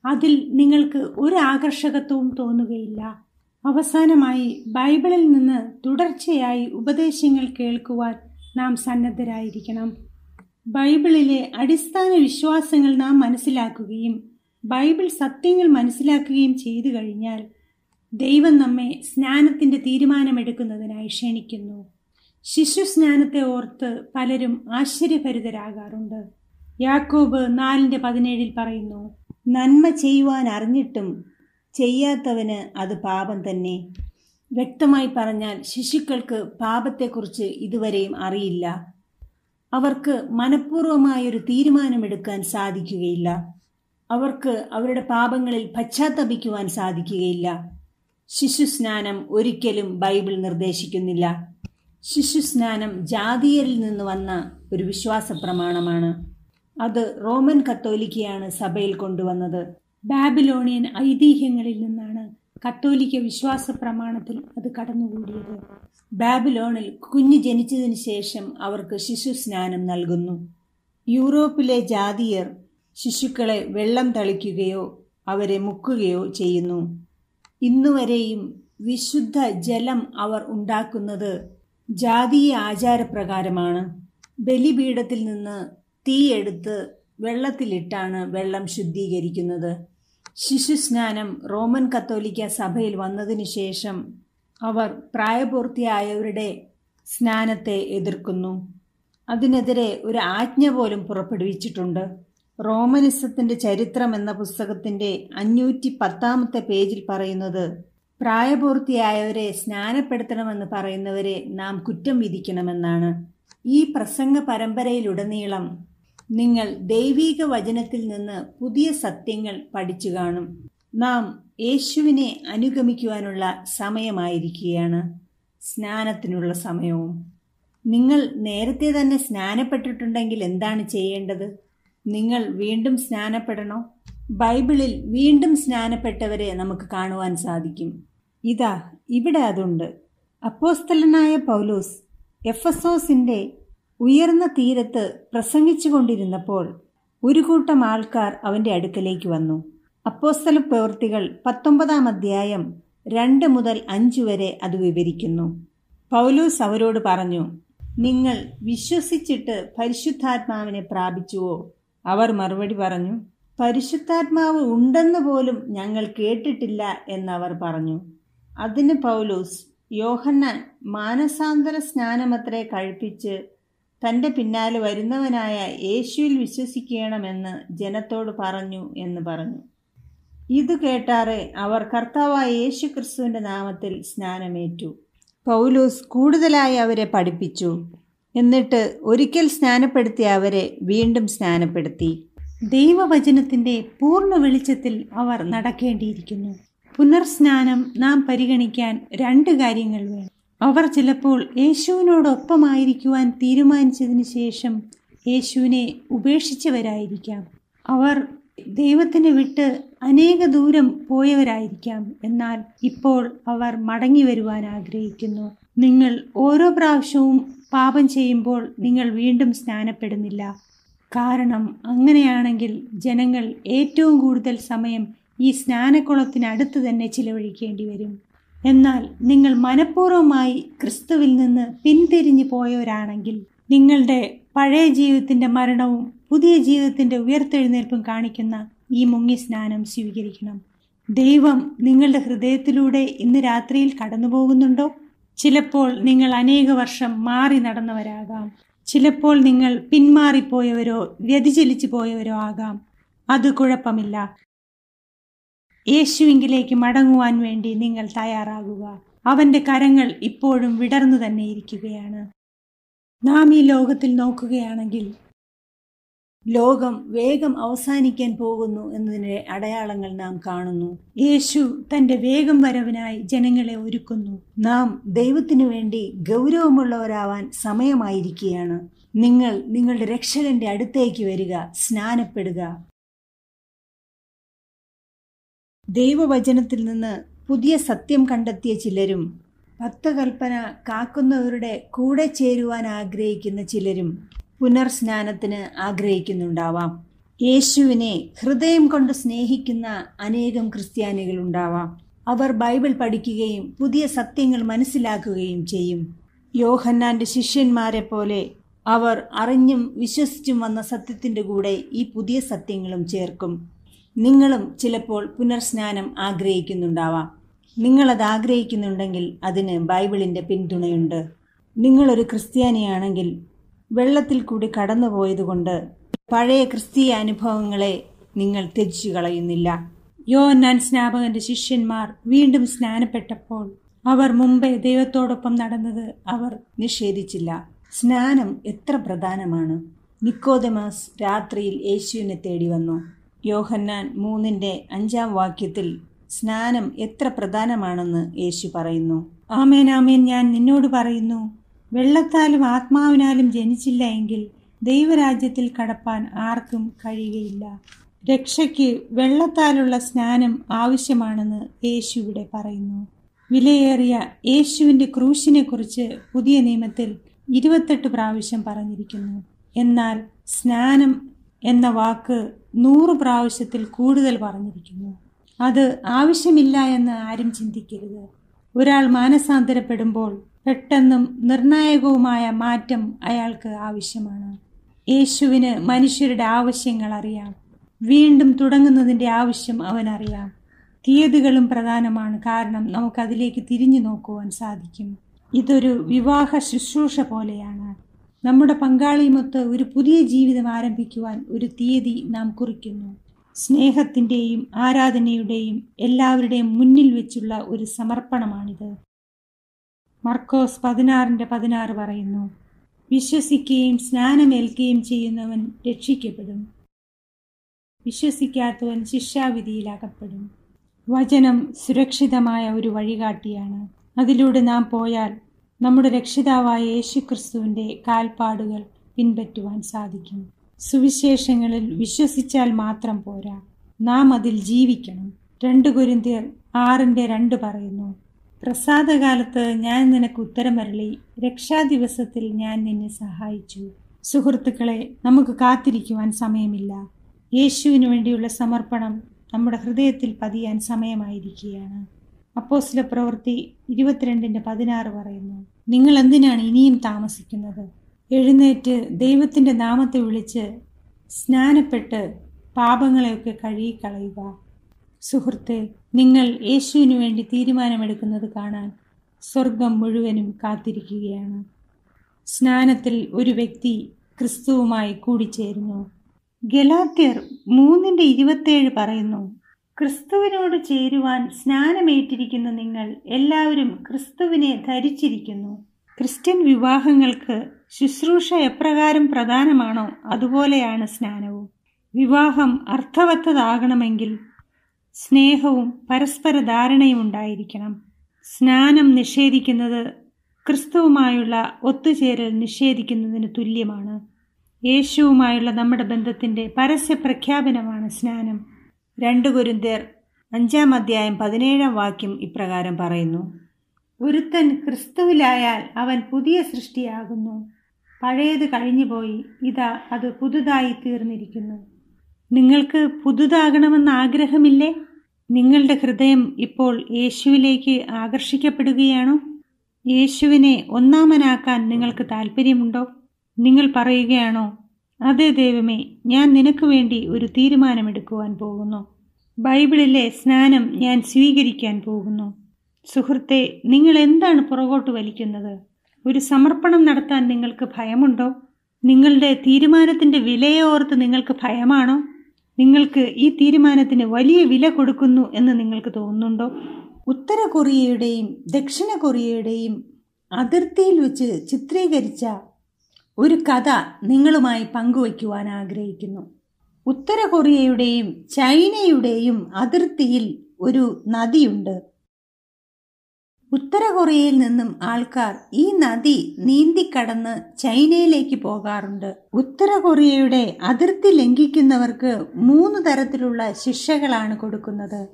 അതിൽ നിങ്ങൾക്ക് ഒരു ആകർഷകത്വവും തോന്നുകയില്ല. അവസാനമായി ബൈബിളിൽ നിന്ന് തുടർച്ചയായി ഉപദേശങ്ങൾ കേൾക്കുവാൻ നാം സന്നദ്ധരായിരിക്കണം. ബൈബിളിലെ അടിസ്ഥാന വിശ്വാസങ്ങൾ നാം മനസ്സിലാക്കുകയും ബൈബിൾ സത്യങ്ങൾ മനസ്സിലാക്കുകയും ചെയ്തു കഴിഞ്ഞാൽ ദൈവം നമ്മെ സ്നാനത്തിന്റെ തീരുമാനമെടുക്കുന്നതിനായി ക്ഷണിക്കുന്നു. ശിശു സ്നാനത്തെ ഓർത്ത് പലരും ആശ്ചര്യഭരിതരാകാറുണ്ട്. യാക്കോബ് നാലിന്റെ പതിനേഴിൽ പറയുന്നു നന്മ ചെയ്യുവാൻ അറിഞ്ഞിട്ടും ചെയ്യാത്തവന് അത് പാപം തന്നെ. വ്യക്തമായി പറഞ്ഞാൽ ശിശുക്കൾക്ക് പാപത്തെക്കുറിച്ച് ഇതുവരെയും അറിയില്ല. അവർക്ക് മനഃപൂർവമായൊരു തീരുമാനമെടുക്കാൻ സാധിക്കുകയില്ല. അവർക്ക് അവരുടെ പാപങ്ങളിൽ പശ്ചാത്തപിക്കുവാൻ സാധിക്കുകയില്ല. ശിശു സ്നാനം ഒരിക്കലും ബൈബിൾ നിർദ്ദേശിക്കുന്നില്ല. ശിശു സ്നാനം ജാതീയരിൽ നിന്ന് വന്ന ഒരു വിശ്വാസ പ്രമാണമാണ് അത് റോമൻ കത്തോലിക്കയാണ് സഭയിൽ കൊണ്ടുവന്നത്. ബാബിലോണിയൻ ഐതിഹ്യങ്ങളിൽ നിന്നാണ് കത്തോലിക്ക വിശ്വാസ പ്രമാണത്തിൽ അത് കടന്നുകൂടിയത്. ബാബിലോണിൽ കുഞ്ഞ് ജനിച്ചതിന് ശേഷം അവർക്ക് ശിശു സ്നാനം നൽകുന്നു. യൂറോപ്പിലെ ജാതീയർ ശിശുക്കളെ വെള്ളം തളിക്കുകയോ അവരെ മുക്കുകയോ ചെയ്യുന്നു. ഇന്നുവരെയും വിശുദ്ധ ജലം അവർ ഉണ്ടാക്കുന്നത് ജാതീയ ആചാരപ്രകാരമാണ്. ബലിപീഠത്തിൽ നിന്ന് തീയെടുത്ത് വെള്ളത്തിലിട്ടാണ് വെള്ളം ശുദ്ധീകരിക്കുന്നത്. ശിശുസ്നാനം റോമൻ കത്തോലിക്ക സഭയിൽ വന്നതിന് ശേഷം അവർ പ്രായപൂർത്തിയായവരുടെ സ്നാനത്തെ എതിർക്കുന്നു. അതിനെതിരെ ഒരു ആജ്ഞ പോലും പുറപ്പെടുവിച്ചിട്ടുണ്ട്. റോമനിസത്തിന്റെ ചരിത്രം എന്ന പുസ്തകത്തിന്റെ അഞ്ഞൂറ്റി പത്താമത്തെ പേജിൽ പറയുന്നത് പ്രായപൂർത്തിയായവരെ സ്നാനപ്പെടുത്തണമെന്ന് പറയുന്നവരെ നാം കുറ്റം വിധിക്കണമെന്നാണ്. ഈ പ്രസംഗ പരമ്പരയിലുടനീളം നിങ്ങൾ ദൈവീക വചനത്തിൽ നിന്ന് പുതിയ സത്യങ്ങൾ പഠിച്ചു കാണും. നാം യേശുവിനെ അനുഗമിക്കുവാനുള്ള സമയമായിരിക്കുകയാണ്. സ്നാനത്തിനുള്ള സമയവും. നിങ്ങൾ നേരത്തെ തന്നെ സ്നാനപ്പെട്ടിട്ടുണ്ടെങ്കിൽ എന്താണ് ചെയ്യേണ്ടത്? നിങ്ങൾ വീണ്ടും സ്നാനപ്പെടണോ? ബൈബിളിൽ വീണ്ടും സ്നാനപ്പെട്ടവരെ നമുക്ക് കാണുവാൻ സാധിക്കും. ഇതാ ഇവിടെ അതുണ്ട്. അപ്പോസ്തലനായ പൗലോസ് എഫസോസിന്റെ ഉയർന്ന തീരത്ത് പ്രസംഗിച്ചുകൊണ്ടിരുന്നപ്പോൾ ഒരു കൂട്ടം ആൾക്കാർ അവന്റെ അടുക്കലേക്ക് വന്നു. അപ്പോസ്തല പ്രവൃത്തികൾ പത്തൊമ്പതാം അധ്യായം രണ്ട് മുതൽ അഞ്ചു വരെ അത് വിവരിക്കുന്നു. പൗലൂസ് അവരോട് പറഞ്ഞു നിങ്ങൾ വിശ്വസിച്ചിട്ട് പരിശുദ്ധാത്മാവിനെ പ്രാപിച്ചുവോ? അവർ മറുപടി പറഞ്ഞു പരിശുദ്ധാത്മാവ് ഉണ്ടെന്ന് പോലും ഞങ്ങൾ കേട്ടിട്ടില്ല എന്നവർ പറഞ്ഞു. അതിന് പൗലൂസ് യോഹന്നാൻ മാനസാന്തര സ്നാനമത്രേ കഴിപ്പിച്ച് തന്റെ പിന്നാലെ വരുന്നവനായ യേശുവിൽ വിശ്വസിക്കണമെന്ന് ജനത്തോട് പറഞ്ഞു എന്ന് പറഞ്ഞു. ഇത് കേട്ടാറെ അവർ കർത്താവായ യേശു ക്രിസ്തുവിന്റെ നാമത്തിൽ സ്നാനമേറ്റു. പൗലൂസ് കൂടുതലായി അവരെ പഠിപ്പിച്ചു. എന്നിട്ട് ഒരിക്കൽ സ്നാനപ്പെടുത്തിയ അവരെ വീണ്ടും സ്നാനപ്പെടുത്തി. ദൈവവചനത്തിന്റെ പൂർണ വെളിച്ചത്തിൽ അവർ നടക്കേണ്ടിയിരിക്കുന്നു. പുനർസ്നാനം നാം പരിഗണിക്കാൻ രണ്ട് കാര്യങ്ങൾ വേണം. അവർ ചിലപ്പോൾ യേശുവിനോടൊപ്പമായിരിക്കുവാൻ തീരുമാനിച്ചതിന് ശേഷം യേശുവിനെ ഉപേക്ഷിച്ചവരായിരിക്കാം. അവർ ദൈവത്തിന് വിട്ട് അനേക ദൂരം പോയവരായിരിക്കാം. എന്നാൽ ഇപ്പോൾ അവർ മടങ്ങി വരുവാൻ ആഗ്രഹിക്കുന്നു. നിങ്ങൾ ഓരോ പ്രാവശ്യവും പാപം ചെയ്യുമ്പോൾ നിങ്ങൾ വീണ്ടും സ്നാനപ്പെടുന്നില്ല. കാരണം അങ്ങനെയാണെങ്കിൽ ജനങ്ങൾ ഏറ്റവും കൂടുതൽ സമയം ഈ സ്നാനക്കുളത്തിനടുത്ത് തന്നെ ചിലവഴിക്കേണ്ടി വരും എന്നാൽ നിങ്ങൾ മനഃപൂർവമായി ക്രിസ്തുവിൽ നിന്ന് പിന്തിരിഞ്ഞു പോയവരാണെങ്കിൽ നിങ്ങളുടെ പഴയ ജീവിതത്തിന്റെ മരണവും പുതിയ ജീവിതത്തിന്റെ ഉയർത്തെഴുന്നേൽപ്പും കാണിക്കുന്ന ഈ മുങ്ങി സ്നാനം സ്വീകരിക്കണം. ദൈവം നിങ്ങളുടെ ഹൃദയത്തിലൂടെ ഇന്ന് രാത്രിയിൽ കടന്നു പോകുന്നുണ്ടോ ചിലപ്പോൾ നിങ്ങൾ അനേക വർഷം മാറി നടന്നവരാകാം. ചിലപ്പോൾ നിങ്ങൾ പിന്മാറിപ്പോയവരോ വ്യതിചലിച്ചു പോയവരോ ആകാം. അത് കുഴപ്പമില്ല. യേശുവിങ്കിലേക്ക് മടങ്ങുവാൻ വേണ്ടി നിങ്ങൾ തയ്യാറാകുക. അവന്റെ കരങ്ങൾ ഇപ്പോഴും വിടർന്നു തന്നെ ഇരിക്കുകയാണ്. നാം ഈ ലോകത്തിൽ നോക്കുകയാണെങ്കിൽ ലോകം വേഗം അവസാനിക്കാൻ പോകുന്നു എന്നതിന്റെ അടയാളങ്ങൾ നാം കാണുന്നു. യേശു തന്റെ വേഗം വരവിനായി ജനങ്ങളെ ഒരുക്കുന്നു. നാം ദൈവത്തിനു വേണ്ടി ഗൗരവമുള്ളവരാവാൻ സമയമായിരിക്കുകയാണ്. നിങ്ങൾ നിങ്ങളുടെ രക്ഷകന്റെ അടുത്തേക്ക് വരിക സ്നാനപ്പെടുക. ദൈവവചനത്തിൽ നിന്ന് പുതിയ സത്യം കണ്ടെത്തിയ ചിലരും ഭക്തകൽപ്പന കാക്കുന്നവരുടെ കൂടെ ചേരുവാൻ ആഗ്രഹിക്കുന്ന ചിലരും പുനർസ്നാനത്തിന് ആഗ്രഹിക്കുന്നുണ്ടാവാം. യേശുവിനെ ഹൃദയം കൊണ്ട് സ്നേഹിക്കുന്ന അനേകം ക്രിസ്ത്യാനികളുണ്ടാവാം അവർ ബൈബിൾ പഠിക്കുകയും പുതിയ സത്യങ്ങൾ മനസ്സിലാക്കുകയും ചെയ്യും. യോഹന്നാന്റെ ശിഷ്യന്മാരെ പോലെ അവർ അറിഞ്ഞും വിശ്വസിച്ചും വന്ന സത്യത്തിന്റെ കൂടെ ഈ പുതിയ സത്യങ്ങളും ചേർക്കും. നിങ്ങളും ചിലപ്പോൾ പുനർസ്നാനം ആഗ്രഹിക്കുന്നുണ്ടാവാം. നിങ്ങളത് ആഗ്രഹിക്കുന്നുണ്ടെങ്കിൽ അതിന് ബൈബിളിന്റെ പിന്തുണയുണ്ട്. നിങ്ങളൊരു ക്രിസ്ത്യാനിയാണെങ്കിൽ വെള്ളത്തിൽ കൂടി കടന്നുപോയതുകൊണ്ട് പഴയ ക്രിസ്തീയ അനുഭവങ്ങളെ നിങ്ങൾ ത്യജിച്ചു കളയുന്നില്ല യോന്നാൻ സ്നാപകന്റെ ശിഷ്യന്മാർ വീണ്ടും സ്നാനപ്പെട്ടപ്പോൾ അവർ മുമ്പേ ദൈവത്തോടൊപ്പം നടന്നത് അവർ നിഷേധിച്ചില്ല. സ്നാനം എത്ര പ്രധാനമാണ്. നിക്കോദമാസ് രാത്രിയിൽ യേശുവിനെ തേടി വന്നു യോഹന്നാൻ മൂന്നിന്റെ അഞ്ചാം വാക്യത്തിൽ സ്നാനം എത്ര പ്രധാനമാണെന്ന് യേശു പറയുന്നു. ആമേൻ ആമേൻ ഞാൻ നിന്നോട് പറയുന്നു വെള്ളത്താലും ആത്മാവിനാലും ജനിച്ചില്ല എങ്കിൽ ദൈവരാജ്യത്തിൽ കടപ്പാൻ ആർക്കും കഴിയുകയില്ല. രക്ഷയ്ക്ക് വെള്ളത്താലുള്ള സ്നാനം ആവശ്യമാണെന്ന് യേശു ഇവിടെ പറയുന്നു. വിലയേറിയ യേശുവിന്റെ ക്രൂശിനെക്കുറിച്ച് പുതിയ നിയമത്തിൽ ഇരുപത്തെട്ട് പ്രാവശ്യം പറഞ്ഞിരിക്കുന്നു. എന്നാൽ സ്നാനം എന്ന വാക്ക് നൂറ് പ്രാവശ്യത്തിൽ കൂടുതൽ പറഞ്ഞിരിക്കുന്നു. അത് ആവശ്യമില്ല എന്ന് ആരും ചിന്തിക്കരുത്. ഒരാൾ മാനസാന്തരപ്പെടുമ്പോൾ പെട്ടെന്നും നിർണായകവുമായ മാറ്റം അയാൾക്ക് ആവശ്യമാണ്. യേശുവിന് മനുഷ്യരുടെ ആവശ്യങ്ങൾ അറിയാം. വീണ്ടും തുടങ്ങുന്നതിന്റെ ആവശ്യം അവനറിയാം തീയതികളും പ്രധാനമാണ്. കാരണം നമുക്കതിലേക്ക് തിരിഞ്ഞു നോക്കുവാൻ സാധിക്കും. ഇതൊരു വിവാഹ ശുശ്രൂഷ പോലെയാണ്. നമ്മുടെ പങ്കാളിയുമൊത്ത് ഒരു പുതിയ ജീവിതം ആരംഭിക്കുവാൻ ഒരു തീയതി നാം കുറിക്കുന്നു. സ്നേഹത്തിന്റെയും ആരാധനയുടെയും എല്ലാവരുടെയും മുന്നിൽ വെച്ചുള്ള ഒരു സമർപ്പണമാണിത്. മർക്കോസ് പതിനാറിന്റെ പതിനാറ് പറയുന്നു വിശ്വസിക്കുകയും സ്നാനമേൽക്കുകയും ചെയ്യുന്നവൻ രക്ഷിക്കപ്പെടും. വിശ്വസിക്കാത്തവൻ ശിക്ഷാവിധിയിലകപ്പെടും. വചനം സുരക്ഷിതമായ ഒരു വഴികാട്ടിയാണ്. അതിലൂടെ നാം പോയാൽ നമ്മുടെ രക്ഷിതാവായ യേശുക്രിസ്തുവിന്റെ കാൽപ്പാടുകൾ പിൻപറ്റുവാൻ സാധിക്കും. സുവിശേഷങ്ങളിൽ വിശ്വസിച്ചാൽ മാത്രം പോരാ. നാം അതിൽ ജീവിക്കണം. രണ്ട് കുരിന്തിയർ ആറിന്റെ രണ്ട് പറയുന്നു പ്രസാദകാലത്ത് ഞാൻ നിനക്ക് ഉത്തരമരളി. രക്ഷാദിവസത്തിൽ ഞാൻ നിന്നെ സഹായിച്ചു. സുഹൃത്തുക്കളെ നമുക്ക് കാത്തിരിക്കുവാൻ സമയമില്ല. യേശുവിന് വേണ്ടിയുള്ള സമർപ്പണം നമ്മുടെ ഹൃദയത്തിൽ പതിയാൻ സമയമായിരിക്കുകയാണ്. അപ്പോസ്ല പ്രവൃത്തി ഇരുപത്തിരണ്ടിന്റെ പതിനാറ് പറയുന്നു നിങ്ങൾ എന്തിനാണ് ഇനിയും താമസിക്കുന്നത്? എഴുന്നേറ്റ് ദൈവത്തിന്റെ നാമത്തെ വിളിച്ച് സ്നാനപ്പെട്ട് പാപങ്ങളെയൊക്കെ കഴുകിക്കളയുക. സുഹൃത്തെ നിങ്ങൾ യേശുവിനു വേണ്ടി തീരുമാനമെടുക്കുന്നത് കാണാൻ സ്വർഗം മുഴുവനും കാത്തിരിക്കുകയാണ്. സ്നാനത്തിൽ ഒരു വ്യക്തി ക്രിസ്തുവുമായി കൂടിച്ചേരുന്നു. ഗലാത്യർ മൂന്നിന്റെ ഇരുപത്തേഴ് പറയുന്നു ക്രിസ്തുവിനോട് ചേരുവാൻ സ്നാനമേറ്റിരിക്കുന്ന നിങ്ങൾ എല്ലാവരും ക്രിസ്തുവിനെ ധരിച്ചിരിക്കുന്നു. ക്രിസ്ത്യൻ വിവാഹങ്ങൾക്ക് ശുശ്രൂഷ എപ്രകാരം പ്രധാനമാണോ? അതുപോലെയാണ് സ്നാനവും. വിവാഹം അർത്ഥവത്തതാകണമെങ്കിൽ സ്നേഹവും പരസ്പര ധാരണയും ഉണ്ടായിരിക്കണം. സ്നാനം നിഷേധിക്കുന്നത് ക്രിസ്തുവുമായുള്ള ഒത്തുചേരൽ നിഷേധിക്കുന്നതിന് തുല്യമാണ്. യേശുവുമായുള്ള നമ്മുടെ ബന്ധത്തിന്റെ പരസ്യ പ്രഖ്യാപനമാണ് സ്നാനം. രണ്ട് കുരുന്തേർ അഞ്ചാം അധ്യായം പതിനേഴാം വാക്യം ഇപ്രകാരം പറയുന്നു. ഒരുത്തൻ ക്രിസ്തുവിലായാൽ അവൻ പുതിയ സൃഷ്ടിയാകുന്നു. പഴയത് കഴിഞ്ഞുപോയി ഇതാ അത് പുതുതായി തീർന്നിരിക്കുന്നു. നിങ്ങൾക്ക് പുതുതാകണമെന്ന് ആഗ്രഹമില്ലേ? നിങ്ങളുടെ ഹൃദയം ഇപ്പോൾ യേശുവിലേക്ക് ആകർഷിക്കപ്പെടുകയാണോ? യേശുവിനെ ഒന്നാമനാക്കാൻ നിങ്ങൾക്ക് താല്പര്യമുണ്ടോ നിങ്ങൾ പറയുകയാണോ അതെ ദൈവമേ ഞാൻ നിനക്ക് വേണ്ടി ഒരു തീരുമാനമെടുക്കുവാൻ പോകുന്നു. ബൈബിളിലെ സ്നാനം ഞാൻ സ്വീകരിക്കാൻ പോകുന്നു. സുഹൃത്തെ നിങ്ങൾ എന്താണ് പുറകോട്ട് വലിക്കുന്നത്? ഒരു സമർപ്പണം നടത്താൻ നിങ്ങൾക്ക് ഭയമുണ്ടോ? നിങ്ങളുടെ തീരുമാനത്തിന്റെ വിലയോർത്ത് നിങ്ങൾക്ക് ഭയമാണോ? നിങ്ങൾക്ക് ഈ തീരുമാനത്തിന് വലിയ വില കൊടുക്കുന്നു എന്ന് നിങ്ങൾക്ക് തോന്നുന്നുണ്ടോ? ഉത്തര കൊറിയയുടെയും ദക്ഷിണ കൊറിയയുടെയും അതിർത്തിയിൽ വെച്ച് ചിത്രീകരിച്ച ഒരു കഥ നിങ്ങളുമായി പങ്കുവയ്ക്കുവാൻ ആഗ്രഹിക്കുന്നു. ഉത്തര കൊറിയയുടെയും ചൈനയുടെയും അതിർത്തിയിൽ ഒരു നദിയുണ്ട്. ഉത്തര കൊറിയയിൽ നിന്നും ആൾക്കാർ ഈ നദി നീന്തിക്കടന്ന് ചൈനയിലേക്ക് പോകാറുണ്ട്. ഉത്തര കൊറിയയുടെ അതിർത്തി ലംഘിക്കുന്നവർക്ക് മൂന്ന് തരത്തിലുള്ള ശിക്ഷകളാണ് കൊടുക്കുന്നത്.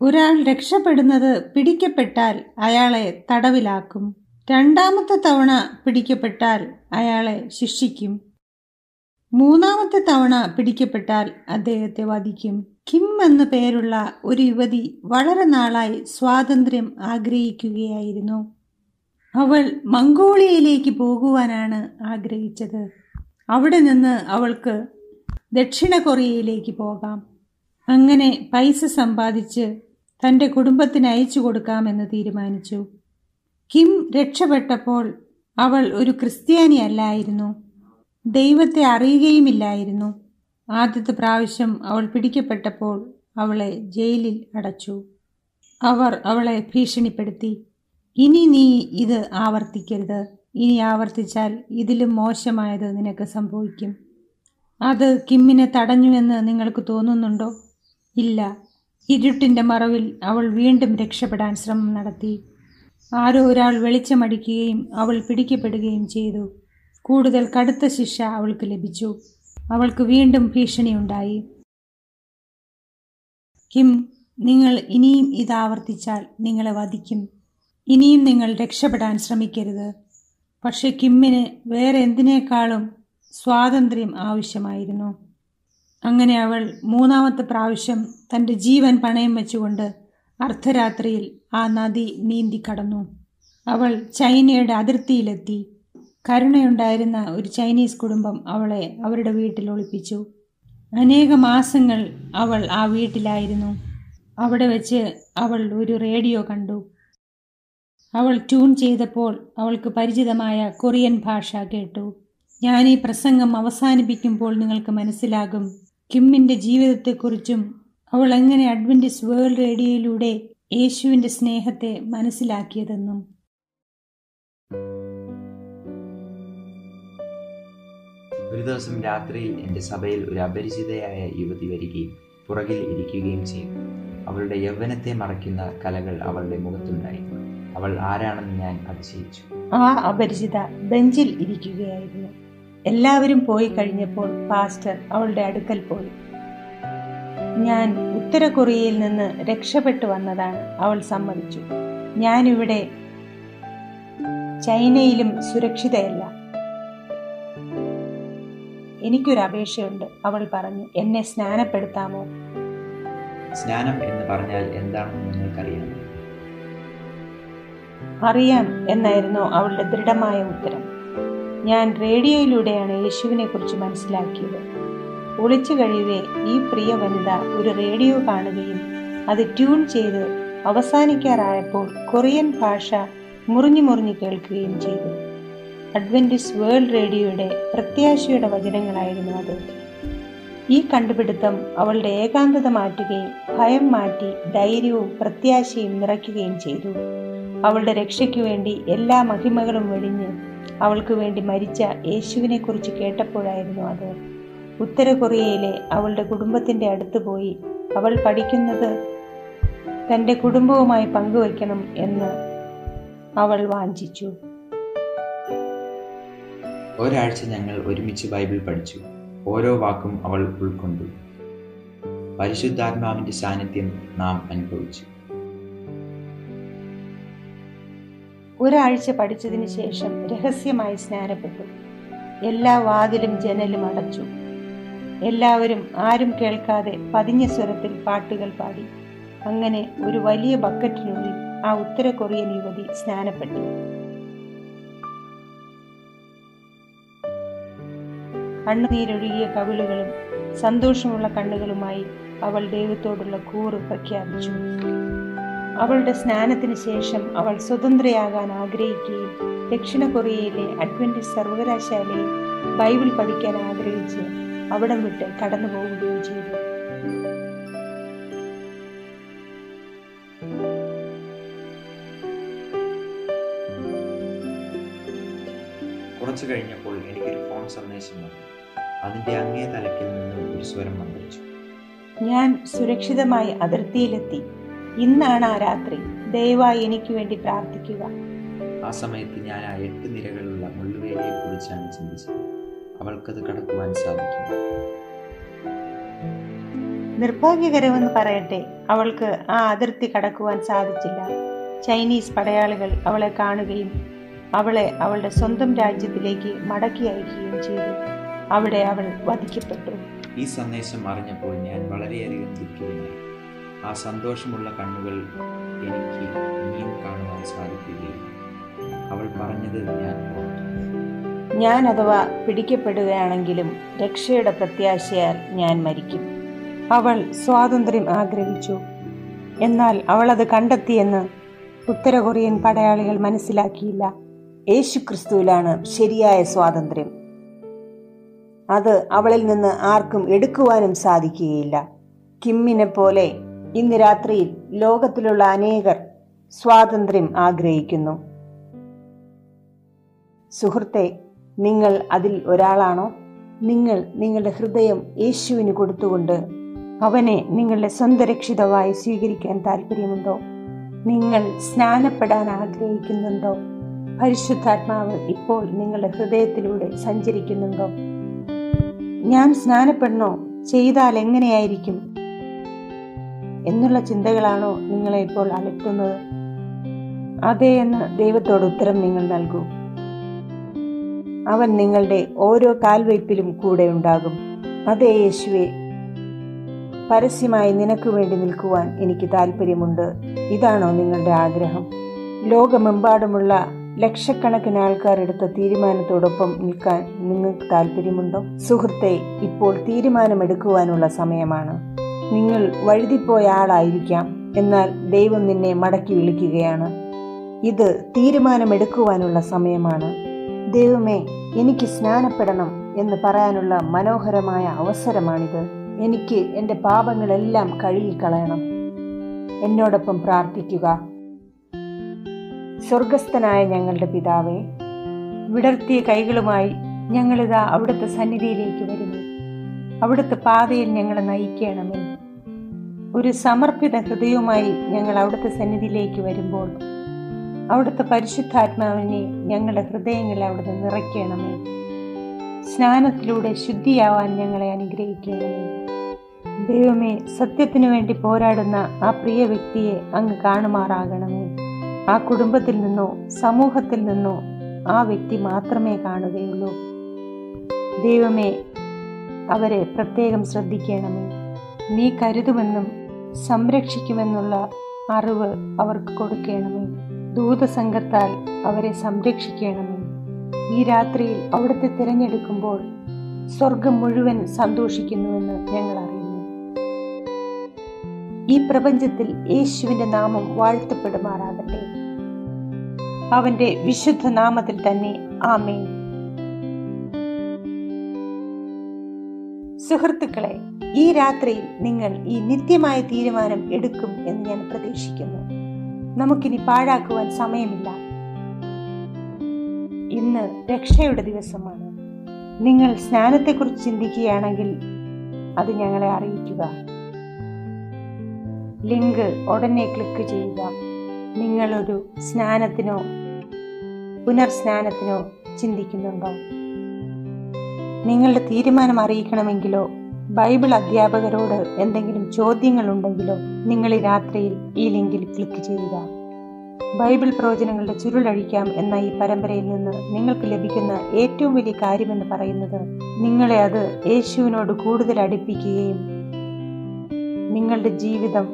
ഒരാൾ രക്ഷപ്പെടുന്നത് പിടിക്കപ്പെട്ടാൽ അയാളെ തടവിലാക്കും. രണ്ടാമത്തെ തവണ പിടിക്കപ്പെട്ടാൽ അയാളെ ശിക്ഷിക്കും. മൂന്നാമത്തെ തവണ പിടിക്കപ്പെട്ടാൽ അദ്ദേഹത്തെ വധിക്കും. കിം എന്ന പേരുള്ള ഒരു യുവതി വളരെ നാളായി സ്വാതന്ത്ര്യം ആഗ്രഹിക്കുകയായിരുന്നു. അവൾ മംഗോളിയയിലേക്ക് പോകുവാനാണ് ആഗ്രഹിച്ചത്. അവിടെ നിന്ന് അവൾക്ക് ദക്ഷിണ കൊറിയയിലേക്ക് പോകാം. അങ്ങനെ പൈസ സമ്പാദിച്ച് തന്റെ കുടുംബത്തിന് അയച്ചു കൊടുക്കാമെന്ന് തീരുമാനിച്ചു. കിം രക്ഷപ്പെട്ടപ്പോൾ അവൾ ഒരു ക്രിസ്ത്യാനി അല്ലായിരുന്നു. ദൈവത്തെ അറിയുകയുമില്ലായിരുന്നു. ആദ്യത്തെ പ്രാവശ്യം അവൾ പിടിക്കപ്പെട്ടപ്പോൾ അവളെ ജയിലിൽ അടച്ചു. അവർ അവളെ ഭീഷണിപ്പെടുത്തി. ഇനി നീ ഇത് ആവർത്തിക്കരുത്. ഇനി ആവർത്തിച്ചാൽ ഇതിലും മോശമായത് നിനക്ക് സംഭവിക്കും. അത് കിമ്മിനെ തടഞ്ഞു എന്ന് നിങ്ങൾക്ക് തോന്നുന്നുണ്ടോ? ഇല്ല. ഇരുട്ടിന്റെ മറവിൽ അവൾ വീണ്ടും രക്ഷപ്പെടാൻ ശ്രമം നടത്തി. ആരോ ഒരാൾ വെളിച്ചമടിക്കുകയും അവൾ പിടിക്കപ്പെടുകയും ചെയ്തു. കൂടുതൽ കടുത്ത ശിക്ഷ അവൾക്ക് ലഭിച്ചു. അവൾക്ക് വീണ്ടും ഭീഷണിയുണ്ടായി. കിം നിങ്ങൾ ഇനിയും ഇത് ആവർത്തിച്ചാൽ നിങ്ങളെ വധിക്കും. ഇനിയും നിങ്ങൾ രക്ഷപ്പെടാൻ ശ്രമിക്കരുത്. പക്ഷെ കിമ്മിന് വേറെ എന്തിനേക്കാളും സ്വാതന്ത്ര്യം ആവശ്യമായിരുന്നു. അങ്ങനെ അവൾ മൂന്നാമത്തെ പ്രാവശ്യം തന്റെ ജീവൻ പണയം വെച്ചുകൊണ്ട് അർദ്ധരാത്രിയിൽ ആ നദി നീന്തി കടന്നു. അവൾ ചൈനയുടെ അതിർത്തിയിലെത്തി. കരുണയുണ്ടായിരുന്ന ഒരു ചൈനീസ് കുടുംബം അവളെ അവരുടെ വീട്ടിൽ ഒളിപ്പിച്ചു. അനേക മാസങ്ങൾ അവൾ ആ വീട്ടിലായിരുന്നു. അവിടെ വെച്ച് അവൾ ഒരു റേഡിയോ കണ്ടു. അവൾ ട്യൂൺ ചെയ്തപ്പോൾ അവൾക്ക് പരിചിതമായ കൊറിയൻ ഭാഷ കേട്ടു. ഞാൻ ഈ പ്രസംഗം അവസാനിപ്പിക്കുമ്പോൾ നിങ്ങൾക്ക് മനസ്സിലാകും. കിമ്മിന്റെ ജീവിതത്തെക്കുറിച്ചും അവൾ എങ്ങനെ അഡ്വന്റിസ് വേൾഡ് റേഡിയോയിലൂടെ യേശുവിന്റെ സ്നേഹത്തെ മനസ്സിലാക്കിയതെന്നും. ഒരു ദിവസം രാത്രിയിൽ എന്റെ സഭയിൽ ഒരു അപരിചിതയായ യുവതി വരികയും പുറകിൽ ഇരിക്കുകയും ചെയ്തു. അവളുടെ യൗവനത്തെ മറയ്ക്കുന്ന കലകൾ അവളുടെ മുഖത്തുണ്ടായി. അവൾ ആരാണെന്ന് ഞാൻ അതിശയിച്ചു. ആ അപരിചിത ബെഞ്ചിൽ ഇരിക്കുകയായിരുന്നു. എല്ലാവരും പോയി കഴിഞ്ഞപ്പോൾ പാസ്റ്റർ അവളുടെ അടുക്കൽ പോയി. ഞാൻ ഉത്തര കൊറിയയിൽ നിന്ന് രക്ഷപ്പെട്ടു വന്നതാണ്. അവൾ സമ്മതിച്ചു. ഞാനിവിടെ ചൈനയിലും സുരക്ഷിതയല്ല. എനിക്കൊരു അപേക്ഷയുണ്ട് അവൾ പറഞ്ഞു. എന്നെ സ്നാനപ്പെടുത്താമോ? സ്നാനം എന്ന് പറഞ്ഞാൽ എന്താണെന്ന് നിങ്ങൾക്കറിയാം അറിയാം എന്നായിരുന്നു അവളുടെ ദൃഢമായ ഉത്തരം. ഞാൻ റേഡിയോയിലൂടെയാണ് യേശുവിനെ കുറിച്ച് മനസ്സിലാക്കിയത്. ഒളിച്ചു കഴിയവേ ഈ പ്രിയ വനിത ഒരു റേഡിയോ കാണുകയും അത് ട്യൂൺ ചെയ്ത് അവസാനിക്കാറായപ്പോൾ കൊറിയൻ ഭാഷ മുറിഞ്ഞു മുറിഞ്ഞു കേൾക്കുകയും ചെയ്തു. അഡ്വന്റിസ് വേൾഡ് റേഡിയോയുടെ പ്രത്യാശയുടെ വചനങ്ങളായിരുന്നു അത്. ഈ കണ്ടുപിടുത്തം അവളുടെ ഏകാന്തത മാറ്റുകയും ഭയം മാറ്റി ധൈര്യവും പ്രത്യാശയും നിറയ്ക്കുകയും ചെയ്തു. അവളുടെ രക്ഷയ്ക്കു വേണ്ടി എല്ലാ മഹിമകളും വെടിഞ്ഞ് അവൾക്ക് വേണ്ടി മരിച്ച യേശുവിനെക്കുറിച്ച് കേട്ടപ്പോഴായിരുന്നു അത്. ഉത്തര കൊറിയയിലെ അവളുടെ കുടുംബത്തിന്റെ അടുത്ത് പോയി അവൾ പഠിക്കുന്നത് തന്റെ കുടുംബവുമായി പങ്കുവയ്ക്കണം എന്ന് അവൾ വാഞ്ചിച്ചു. ഒരാഴ്ച ഞങ്ങൾ ഒരുമിച്ച് ബൈബിൾ പഠിച്ചു. ഓരോ വാക്കും അവൾ ഉൾക്കൊണ്ടു. പരിശുദ്ധാത്മാവിന്റെ സാന്നിധ്യം നാം അനുഭവിച്ചു. ഒരാഴ്ച പഠിച്ചതിന് ശേഷം രഹസ്യമായി സ്നാനപ്പെട്ടു. എല്ലാ വാതിലും ജനലും അടച്ചു. എല്ലാവരും ആരും കേൾക്കാതെ പതിഞ്ഞ സ്വരത്തിൽ പാട്ടുകൾ പാടി. അങ്ങനെ ഒരു വലിയ ബക്കറ്റിനുള്ളിൽ ആ ഉത്തര കൊറിയൻ യുവതി സ്നാനപ്പെട്ടു. കണ്ണുനീരൊഴുകിയ കവിളുകളും സന്തോഷമുള്ള കണ്ണുകളുമായി അവൾ ദൈവത്തോടുള്ള കൂറ് പ്രഖ്യാപിച്ചു. അവളുടെ സ്നാനത്തിന് ശേഷം അവൾ സ്വതന്ത്രയാകാൻ ആഗ്രഹിക്കുകയും ദക്ഷിണ കൊറിയയിലെ അഡ്വന്റിസ്റ്റ് സർവകലാശാലയിൽ ബൈബിൾ പഠിക്കാൻ ആഗ്രഹിച്ച് അവിടം വിട്ട് കടന്നു പോവുകയും ചെയ്തു. കുറച്ചു കഴിഞ്ഞപ്പോൾ എനിക്കൊരു ഫോൺ സന്ദേശം വന്നു. അതിന്റെ അങ്ങേ തലക്കിൽ നിന്ന് ഒരു സ്വരം മന്ത്രിച്ചു ഞാൻ സുരക്ഷിതമായി അതിർത്തിയിലെത്തി. ഇന്നാണ് ആ രാത്രി. ദയവായി എനിക്ക് വേണ്ടി പ്രാർത്ഥിക്കുക. ആ സമയത്ത് ഞാൻ ആ എട്ട് നിരകളുള്ള മുള്ളുവേലയെ കുറിച്ചാണ് ചിന്തിച്ചത്. അവൾക്കത് കടക്കുവാൻ സാധിക്കും. നിർഭാഗ്യകരമെന്ന് പറയട്ടെ അവൾക്ക് ആ അതിർത്തി കടക്കുവാൻ സാധിച്ചില്ല. ചൈനീസ് പടയാളികൾ അവളെ കാണുകയും അവളെ അവളുടെ സ്വന്തം രാജ്യത്തിലേക്ക് മടക്കി അയക്കുകയും ചെയ്തു. അവിടെ അവൾ വധിക്കപ്പെട്ടു. ഈ സന്ദേശം അറിഞ്ഞപ്പോൾ ഞാൻ വളരെയധികം ദുഃഖിതനായി. ആ സന്തോഷമുള്ള കണ്ണുകൾ എനിക്ക് ഇനിയും കാണുവാൻ സാധിക്കുകയും അവൾ പറഞ്ഞത് ഞാൻ ഓർത്തു ഞാൻ അഥവാ പിടിക്കപ്പെടുകയാണെങ്കിലും രക്ഷയുടെ പ്രത്യാശയാൽ ഞാൻ മരിക്കും. അവൾ സ്വാതന്ത്ര്യം ആഗ്രഹിച്ചു. എന്നാൽ അവൾ അത് കണ്ടെത്തിയെന്ന് ഉത്തര കൊറിയൻ പടയാളികൾ മനസ്സിലാക്കിയില്ല. യേശുക്രിസ്തുവിലാണ് ശരിയായ സ്വാതന്ത്ര്യം. അത് അവളിൽ നിന്ന് ആർക്കും എടുക്കുവാനും സാധിക്കുകയില്ല. കിമ്മിനെ പോലെ ഇന്ന് രാത്രിയിൽ ലോകത്തിലുള്ള അനേകർ സ്വാതന്ത്ര്യം ആഗ്രഹിക്കുന്നു. സുഹൃത്തെ നിങ്ങൾ അതിൽ ഒരാളാണോ? നിങ്ങൾ നിങ്ങളുടെ ഹൃദയം യേശുവിന് കൊടുത്തുകൊണ്ട് അവനെ നിങ്ങളുടെ സ്വന്തം രക്ഷിതമായി സ്വീകരിക്കാൻ താല്പര്യമുണ്ടോ നിങ്ങൾ സ്നാനപ്പെടാൻ ആഗ്രഹിക്കുന്നുണ്ടോ? പരിശുദ്ധാത്മാവ് ഇപ്പോൾ നിങ്ങളുടെ ഹൃദയത്തിലൂടെ സഞ്ചരിക്കുന്നുണ്ടോ? ഞാൻ സ്നാനപ്പെടണോ? ചെയ്താൽ എങ്ങനെയായിരിക്കും? എന്നുള്ള ചിന്തകളാണോ നിങ്ങളെ ഇപ്പോൾ അലട്ടുന്നത്? അതെ എന്ന് ദൈവത്തോട് ഉത്തരം നിങ്ങൾ നൽകൂ. അവൻ നിങ്ങളുടെ ഓരോ കാൽവയ്പിലും കൂടെ ഉണ്ടാകും. അതേ യേശുവെ പരസ്യമായി നിനക്ക് വേണ്ടി നിൽക്കുവാൻ എനിക്ക് താല്പര്യമുണ്ട് ഇതാണോ നിങ്ങളുടെ ആഗ്രഹം? ലോകമെമ്പാടുമുള്ള ലക്ഷക്കണക്കിന് ആൾക്കാർ എടുത്ത തീരുമാനത്തോടൊപ്പം നിൽക്കാൻ നിങ്ങൾക്ക് താല്പര്യമുണ്ടോ സുഹൃത്തെ ഇപ്പോൾ തീരുമാനമെടുക്കുവാനുള്ള സമയമാണ്. നിങ്ങൾ വഴുതിപ്പോയ ആളായിരിക്കാം. എന്നാൽ ദൈവം നിന്നെ മടക്കി വിളിക്കുകയാണ്. ഇത് തീരുമാനമെടുക്കുവാനുള്ള സമയമാണ്. ദൈവമേ എനിക്ക് സ്നാനപ്പെടണം എന്ന് പറയാനുള്ള മനോഹരമായ അവസരമാണിത്. എനിക്ക് എന്റെ പാപങ്ങളെല്ലാം കഴുകി കഴുകിക്കളയണം. എന്നോടൊപ്പം പ്രാർത്ഥിക്കുക. സ്വർഗസ്ഥനായ ഞങ്ങളുടെ പിതാവേ വിടർത്തിയ കൈകളുമായി ഞങ്ങളിതാ അവിടുത്തെ സന്നിധിയിലേക്ക് വരുന്നു. അവിടുത്തെ പാതയിൽ ഞങ്ങളെ നയിക്കണമേ. ഒരു സമർപ്പിത ഹൃദയവുമായി ഞങ്ങൾ അവിടുത്തെ സന്നിധിയിലേക്ക് വരുമ്പോൾ അവിടുത്തെ പരിശുദ്ധാത്മാവിനെ ഞങ്ങളുടെ ഹൃദയങ്ങളെ അവിടുന്ന് നിറയ്ക്കണമേ. സ്നാനത്തിലൂടെ ശുദ്ധിയാവാൻ ഞങ്ങളെ അനുഗ്രഹിക്കണമേ. ദൈവമേ സത്യത്തിനു വേണ്ടി പോരാടുന്ന ആ പ്രിയ വ്യക്തിയെ അങ്ങ് കാണുമാറാകണമേ. ആ കുടുംബത്തിൽ നിന്നോ സമൂഹത്തിൽ നിന്നോ ആ വ്യക്തി മാത്രമേ കാണുകയുള്ളൂ. ദൈവമേ അവരെ പ്രത്യേകം ശ്രദ്ധിക്കണമേ. നീ കരുതുമെന്നും സംരക്ഷിക്കുമെന്നുള്ള അറിവ് അവർക്ക് കൊടുക്കണമേ. ദൂതസംഘത്താൽ അവരെ സംരക്ഷിക്കണമേ. ഈ രാത്രിയിൽ അവിടുത്തെ തിരഞ്ഞെടുക്കുമ്പോൾ സ്വർഗം മുഴുവൻ സന്തോഷിക്കുന്നുവെന്ന് ഞങ്ങൾ അറിയുന്നു. ഈ പ്രപഞ്ചത്തിൽ യേശുവിന്റെ നാമം വാഴ്ത്തപ്പെടുമാറാകട്ടെ. അവന്റെ വിശുദ്ധ നാമത്തിൽ തന്നെ ആമേ സുഹൃത്തുക്കളെ ഈ രാത്രിയിൽ നിങ്ങൾ ഈ നിത്യമായ തീരുമാനം എടുക്കും എന്ന് ഞാൻ പ്രതീക്ഷിക്കുന്നു. നമുക്കിനി പാഴാക്കുവാൻ സമയമില്ല. ഇന്ന് രക്ഷയുടെ ദിവസമാണ്. നിങ്ങൾ സ്നാനത്തെക്കുറിച്ച് ചിന്തിക്കുകയാണെങ്കിൽ അത് ഞങ്ങളെ അറിയിക്കുക. ലിങ്ക് ഉടനെ ക്ലിക്ക് ചെയ്യുക. നിങ്ങളൊരു സ്നാനത്തിനോ പുനർസ്നാനത്തിനോ ചിന്തിക്കുന്നുണ്ടോ? നിങ്ങളുടെ തീരുമാനം അറിയിക്കണമെങ്കിലോ ബൈബിൾ അധ്യാപകരോട് എന്തെങ്കിലും ചോദ്യങ്ങളുണ്ടെങ്കിലോ നിങ്ങൾ ഈ രാത്രിയിൽ ഈ ലിങ്കിൽ ക്ലിക്ക് ചെയ്യുക. ബൈബിൾ പ്രവചനങ്ങളുടെ ചുരുളഴിക്കാം എന്ന ഈ പരമ്പരയിൽ നിന്ന് നിങ്ങൾക്ക് ലഭിക്കുന്ന ഏറ്റവും വലിയ കാര്യമെന്ന് പറയുന്നത് നിങ്ങളെ അത് യേശുവിനോട് കൂടുതൽ അടുപ്പിക്കുകയും നിങ്ങളുടെ ജീവിതം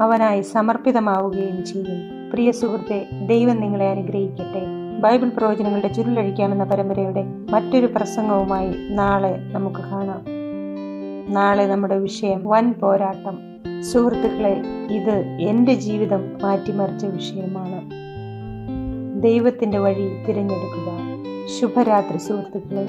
അവനായി സമർപ്പിതമാവുകയും ചെയ്യും. പ്രിയ സുഹൃത്തെ ദൈവം നിങ്ങളെ അനുഗ്രഹിക്കട്ടെ. ബൈബിൾ പ്രവചനങ്ങളുടെ ചുരുളഴിക്കാമെന്ന പരമ്പരയുടെ മറ്റൊരു പ്രസംഗവുമായി നാളെ നമുക്ക് കാണാം. നാളെ നമ്മുടെ വിഷയം വൻ പോരാട്ടം. സുഹൃത്തുക്കളെ ഇത് എന്റെ ജീവിതം മാറ്റിമറിച്ച വിഷയമാണ്. ദൈവത്തിന്റെ വഴി തിരഞ്ഞെടുക്കുക. ശുഭരാത്രി സുഹൃത്തുക്കളെ.